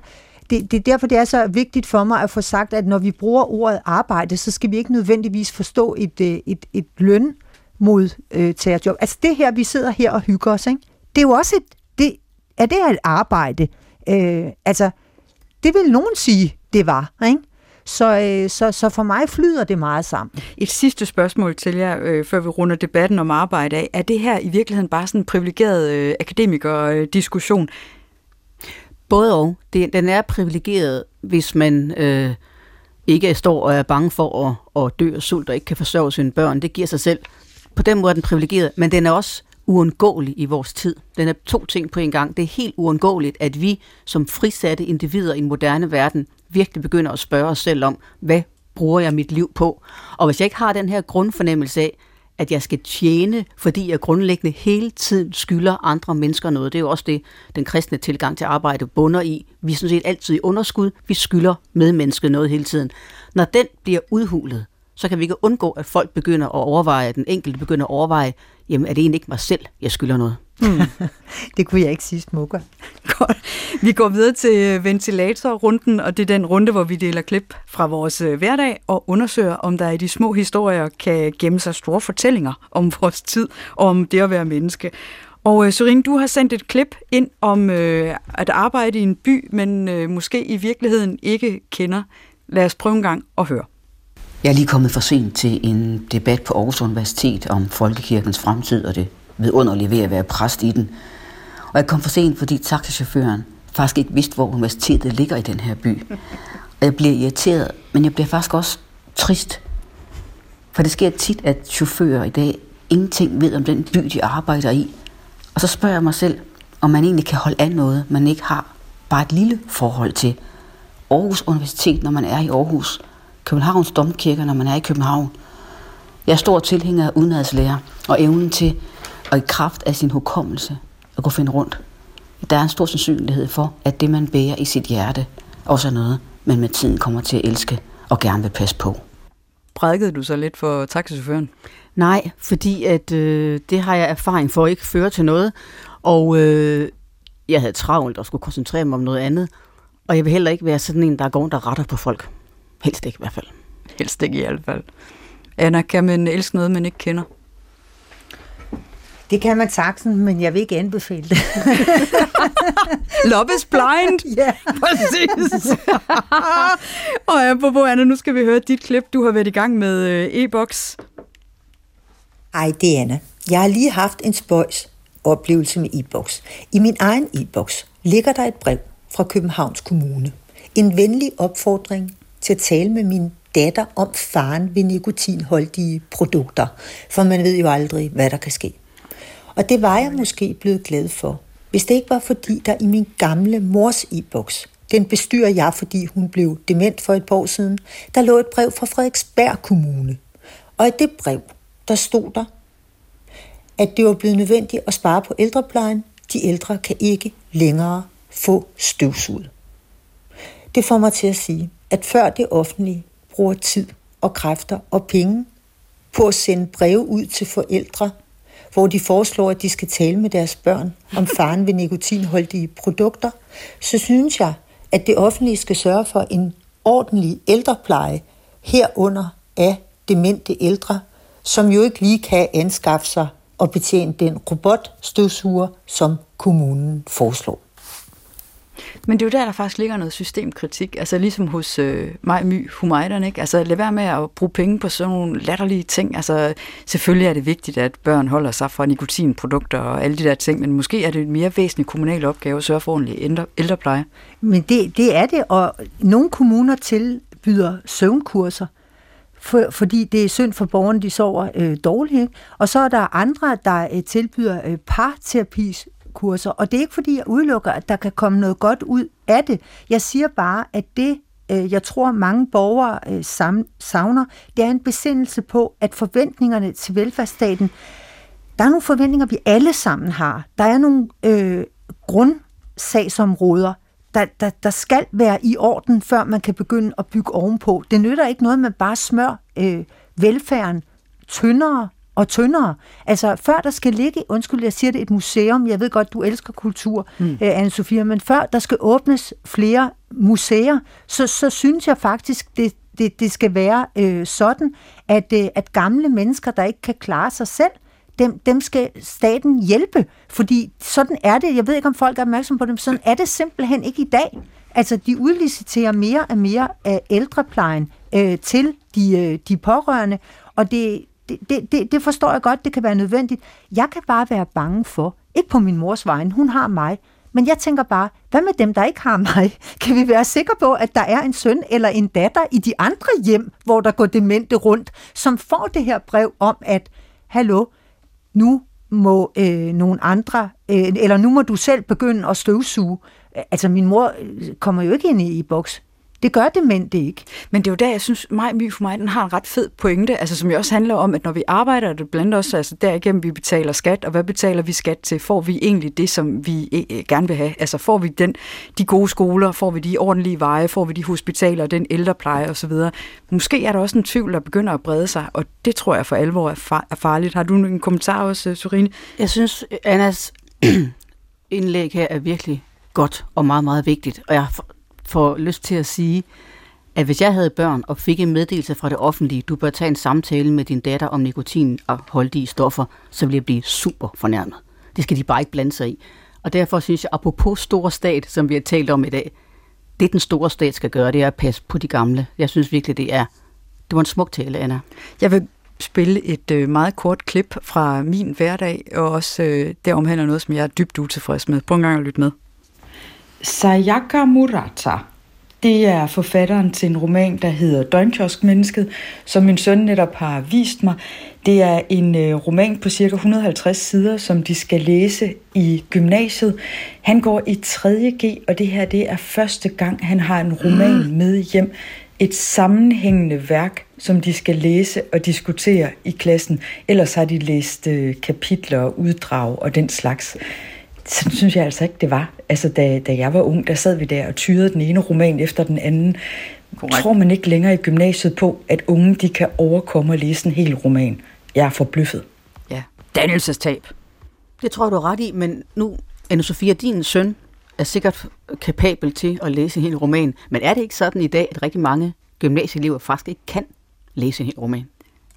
Det, det er derfor, det er så vigtigt for mig at få sagt, at når vi bruger ordet arbejde, så skal vi ikke nødvendigvis forstå et, øh, et, et løn mod øh. Altså det her, vi sidder her og hygger os, ikke? Det er jo også et, det, er det et arbejde? Øh, altså, det vil nogen sige, det var, ikke? Så, øh, så, så for mig flyder det meget sammen. Et sidste spørgsmål til jer, øh, før vi runder debatten om arbejde af. Er det her i virkeligheden bare sådan en privilegeret øh, akademikerdiskussion? Både og. Det, den er privilegeret, hvis man øh, ikke står og er bange for at, at dø af sult og ikke kan forsørge sine børn. Det giver sig selv. På den måde er den privilegeret, men den er også uundgåelig i vores tid. Den er to ting på en gang. Det er helt uundgåeligt, at vi som frisatte individer i en moderne verden virkelig begynder at spørge os selv om, hvad bruger jeg mit liv på? Og hvis jeg ikke har den her grundfornemmelse af, at jeg skal tjene, fordi jeg grundlæggende hele tiden skylder andre mennesker noget. Det er jo også det, den kristne tilgang til arbejde bunder i. Vi er sådan set altid i underskud. Vi skylder medmennesket noget hele tiden. Når den bliver udhulet, så kan vi ikke undgå, at folk begynder at overveje, at den enkelte begynder at overveje, jamen er det egentlig ikke mig selv, jeg skylder noget? Hmm. det kunne jeg ikke sige smukker. Godt. Vi går videre til ventilatorrunden, og det er den runde, hvor vi deler klip fra vores øh, hverdag og undersøger, om der i de små historier kan gemme sig store fortællinger om vores tid og om det at være menneske. Og øh, Sørin, du har sendt et klip ind om øh, at arbejde i en by, men øh, måske i virkeligheden ikke kender. Lad os prøve en gang at høre. Jeg er lige kommet for sent til en debat på Aarhus Universitet om folkekirkens fremtid og det vidunderlige ved at være præst i den. Og jeg kom for sent, fordi taxichaufføren faktisk ikke vidste, hvor universitetet ligger i den her by. Og jeg bliver irriteret, men jeg bliver faktisk også trist. For det sker tit, at chauffører i dag ingenting ved om den by, de arbejder i. Og så spørger jeg mig selv, om man egentlig kan holde af noget, man ikke har bare et lille forhold til. Aarhus Universitet, når man er i Aarhus. Københavns Domkirke, når man er i København. Jeg er stor tilhænger af udenadslærer og evnen til at i kraft af sin hukommelse at kunne finde rundt. Der er en stor sandsynlighed for, at det, man bærer i sit hjerte, også er noget, man med tiden kommer til at elske og gerne vil passe på. Brækkede du så lidt for taxichaufføren? Nej, fordi at øh, det har jeg erfaring for at ikke føre til noget. Og øh, jeg havde travlt og skulle koncentrere mig om noget andet. Og jeg vil heller ikke være sådan en, der går der retter på folk. Helst ikke i hvert fald. Helst ikke i hvert fald. Anna, kan man elske noget, man ikke kender? Det kan man sagtens, men jeg vil ikke anbefale det. Love is blind. Ja. Præcis. og apropos Anna, nu skal vi høre dit klip. Du har været i gang med øh, e-boks. Hej, det er Anna. Jeg har lige haft en spøjs oplevelse med e-boks. I min egen e-boks ligger der et brev fra Københavns Kommune. En venlig opfordring til at tale med min datter om faren ved nikotinholdige produkter, for man ved jo aldrig, hvad der kan ske. Og det var jeg måske blevet glad for, hvis det ikke var fordi, der i min gamle mors e-boks, den bestyrer jeg, fordi hun blev dement for et par år siden, der lå et brev fra Frederiksberg Kommune. Og i det brev, der stod der, at det var blevet nødvendigt at spare på ældreplejen. De ældre kan ikke længere få støvsud. Det får mig til at sige, at før det offentlige bruger tid og kræfter og penge på at sende breve ud til forældre, hvor de foreslår, at de skal tale med deres børn om faren ved nikotinholdige produkter, så synes jeg, at det offentlige skal sørge for en ordentlig ældrepleje herunder af demente ældre, som jo ikke lige kan anskaffe sig og betjene den robotstøvsuger, som kommunen foreslår. Men det er jo der, der faktisk ligger noget systemkritik, altså ligesom hos øh, mig, My, humajderne, ikke? Altså lad være med at bruge penge på sådan nogle latterlige ting. Altså selvfølgelig er det vigtigt, at børn holder sig fra nikotinprodukter og alle de der ting, men måske er det en mere væsentlig kommunal opgave at sørge for ordentlig ældrepleje. Men det, det er det, og nogle kommuner tilbyder søvnkurser, for, fordi det er synd for borgerne, de sover øh, dårligt. Ikke? Og så er der andre, der øh, tilbyder øh, parterapis kurser, og det er ikke fordi, jeg udelukker, at der kan komme noget godt ud af det. Jeg siger bare, at det, øh, jeg tror, mange borgere øh, savner, det er en besindelse på, at forventningerne til velfærdsstaten, der er nogle forventninger, vi alle sammen har. Der er nogle øh, grundsagsområder, der, der, der skal være i orden, før man kan begynde at bygge ovenpå. Det nytter ikke noget, man bare smør øh, velfærden tyndere og tyndere. Altså, før der skal ligge, undskyld, jeg siger det, et museum, jeg ved godt, du elsker kultur, mm. øh, Anne-Sophia, men før der skal åbnes flere museer, så, så synes jeg faktisk, det, det, det skal være øh, sådan, at, øh, at gamle mennesker, der ikke kan klare sig selv, dem, dem skal staten hjælpe, fordi sådan er det, jeg ved ikke, om folk er opmærksom på det, men sådan er det simpelthen ikke i dag. Altså, de udliciterer mere og mere af ældreplejen øh, til de, øh, de pårørende, og det, det, det, det forstår jeg godt, det kan være nødvendigt. Jeg kan bare være bange for, ikke på min mors vegne, hun har mig, men jeg tænker bare, hvad med dem, der ikke har mig? Kan vi være sikre på, at der er en søn eller en datter i de andre hjem, hvor der går demente rundt, som får det her brev om, at hallo, nu må øh, nogle andre, øh, eller nu må du selv begynde at støvsuge. Altså, min mor øh, kommer jo ikke ind i, i boks. Det gør det ikke. Men det er jo der, jeg synes, mig, My for mig, den har en ret fed pointe, altså som jo også handler om, at når vi arbejder, det blandt os, altså derigennem, vi betaler skat, og hvad betaler vi skat til? Får vi egentlig det, som vi øh, øh, gerne vil have? Altså får vi den, de gode skoler, får vi de ordentlige veje, får vi de hospitaler, den ældrepleje osv.? Måske er der også en tvivl, der begynder at brede sig, og det tror jeg for alvor er, far, er farligt. Har du en kommentar også, øh, Sorine? Jeg synes, Annas indlæg her er virkelig godt og meget, meget vigtigt, og jeg får lyst til at sige, at hvis jeg havde børn og fik en meddelelse fra det offentlige, du bør tage en samtale med din datter om nikotin og holdige stoffer, så ville jeg blive super fornærmet. Det skal de bare ikke blande sig i. Og derfor synes jeg, apropos store stat, som vi har talt om i dag, det den store stat skal gøre, det er at passe på de gamle. Jeg synes virkelig, det er det var en smuk tale, Anna. Jeg vil spille et øh, meget kort klip fra min hverdag, og også øh, det omhandler noget, som jeg er dybt utilfreds med. Prøv en gang at lytte med. Sayaka Murata det er forfatteren til en roman, der hedder Døgnkioskmennesket, som min søn netop har vist mig. Det er en øh, roman på cirka 150 sider, som de skal læse i gymnasiet. Han går i 3.G, og det her det er første gang, han har en roman med hjem. Et sammenhængende værk, som de skal læse og diskutere i klassen. Ellers har de læst øh, kapitler og uddrag og den slags. Sådan synes jeg altså ikke, det var. Altså, da, da jeg var ung, der sad vi der og tyrede den ene roman efter den anden. Correct. Tror man ikke længere i gymnasiet på, at unge de kan overkomme at læse en hel roman? Jeg er forbløffet. Ja, dannelsestab. Det tror du ret i, men nu, anne Sofia, din søn er sikkert kapabel til at læse en hel roman. Men er det ikke sådan i dag, at rigtig mange gymnasieelever faktisk ikke kan læse en hel roman?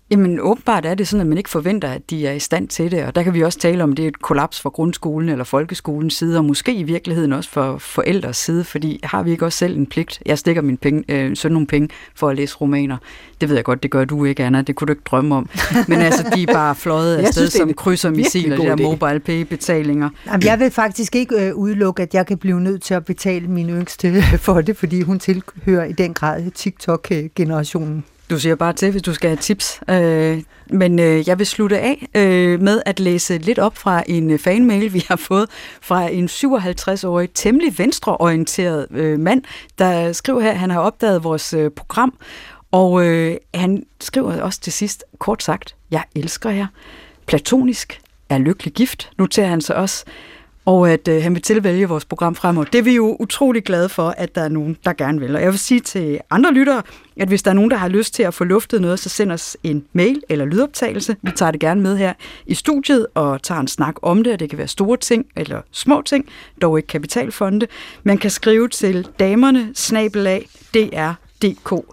Jamen åbenbart er det sådan, at man ikke forventer, at de er i stand til det, og der kan vi også tale om, det er et kollaps fra grundskolen eller folkeskolens side, og måske i virkeligheden også for forældres side, fordi har vi ikke også selv en pligt? Jeg stikker min penge, øh, søn nogle penge for at læse romaner. Det ved jeg godt, det gør du ikke, Anna, det kunne du ikke drømme om. Men altså, de er bare fløjet afsted som krydser missiler, de der mobile pay betalinger. Jamen, jeg vil faktisk ikke øh, udelukke, at jeg kan blive nødt til at betale min yngste for det, fordi hun tilhører i den grad TikTok-generationen. Du siger bare til, hvis du skal have tips. Øh, men øh, jeg vil slutte af øh, med at læse lidt op fra en øh, fanmail, vi har fået fra en 57-årig, temmelig venstreorienteret øh, mand, der skriver her, at han har opdaget vores øh, program, og øh, han skriver også til sidst, kort sagt, jeg elsker jer. Platonisk er lykkelig gift, noterer han så også og at øh, han vil tilvælge vores program fremover. Det er vi jo utrolig glade for, at der er nogen, der gerne vil. Og jeg vil sige til andre lyttere, at hvis der er nogen, der har lyst til at få luftet noget, så send os en mail eller lydoptagelse. Vi tager det gerne med her i studiet og tager en snak om det, det kan være store ting eller små ting, dog ikke kapitalfonde. Man kan skrive til damerne snabelag dr.dk.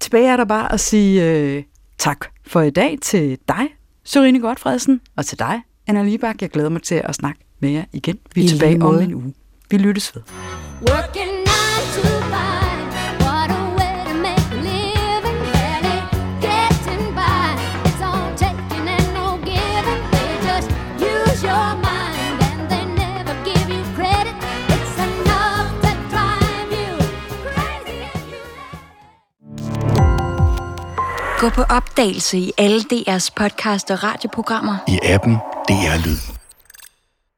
Tilbage er der bare at sige øh, tak for i dag til dig, Sørine Godfredsen, og til dig, Anna Libak. Jeg glæder mig til at snakke med jer igen. Vi er I tilbage om en uge. Vi lyttes ved. Working Gå på opdagelse i alle DR's podcast og radioprogrammer. I appen DR Lyd.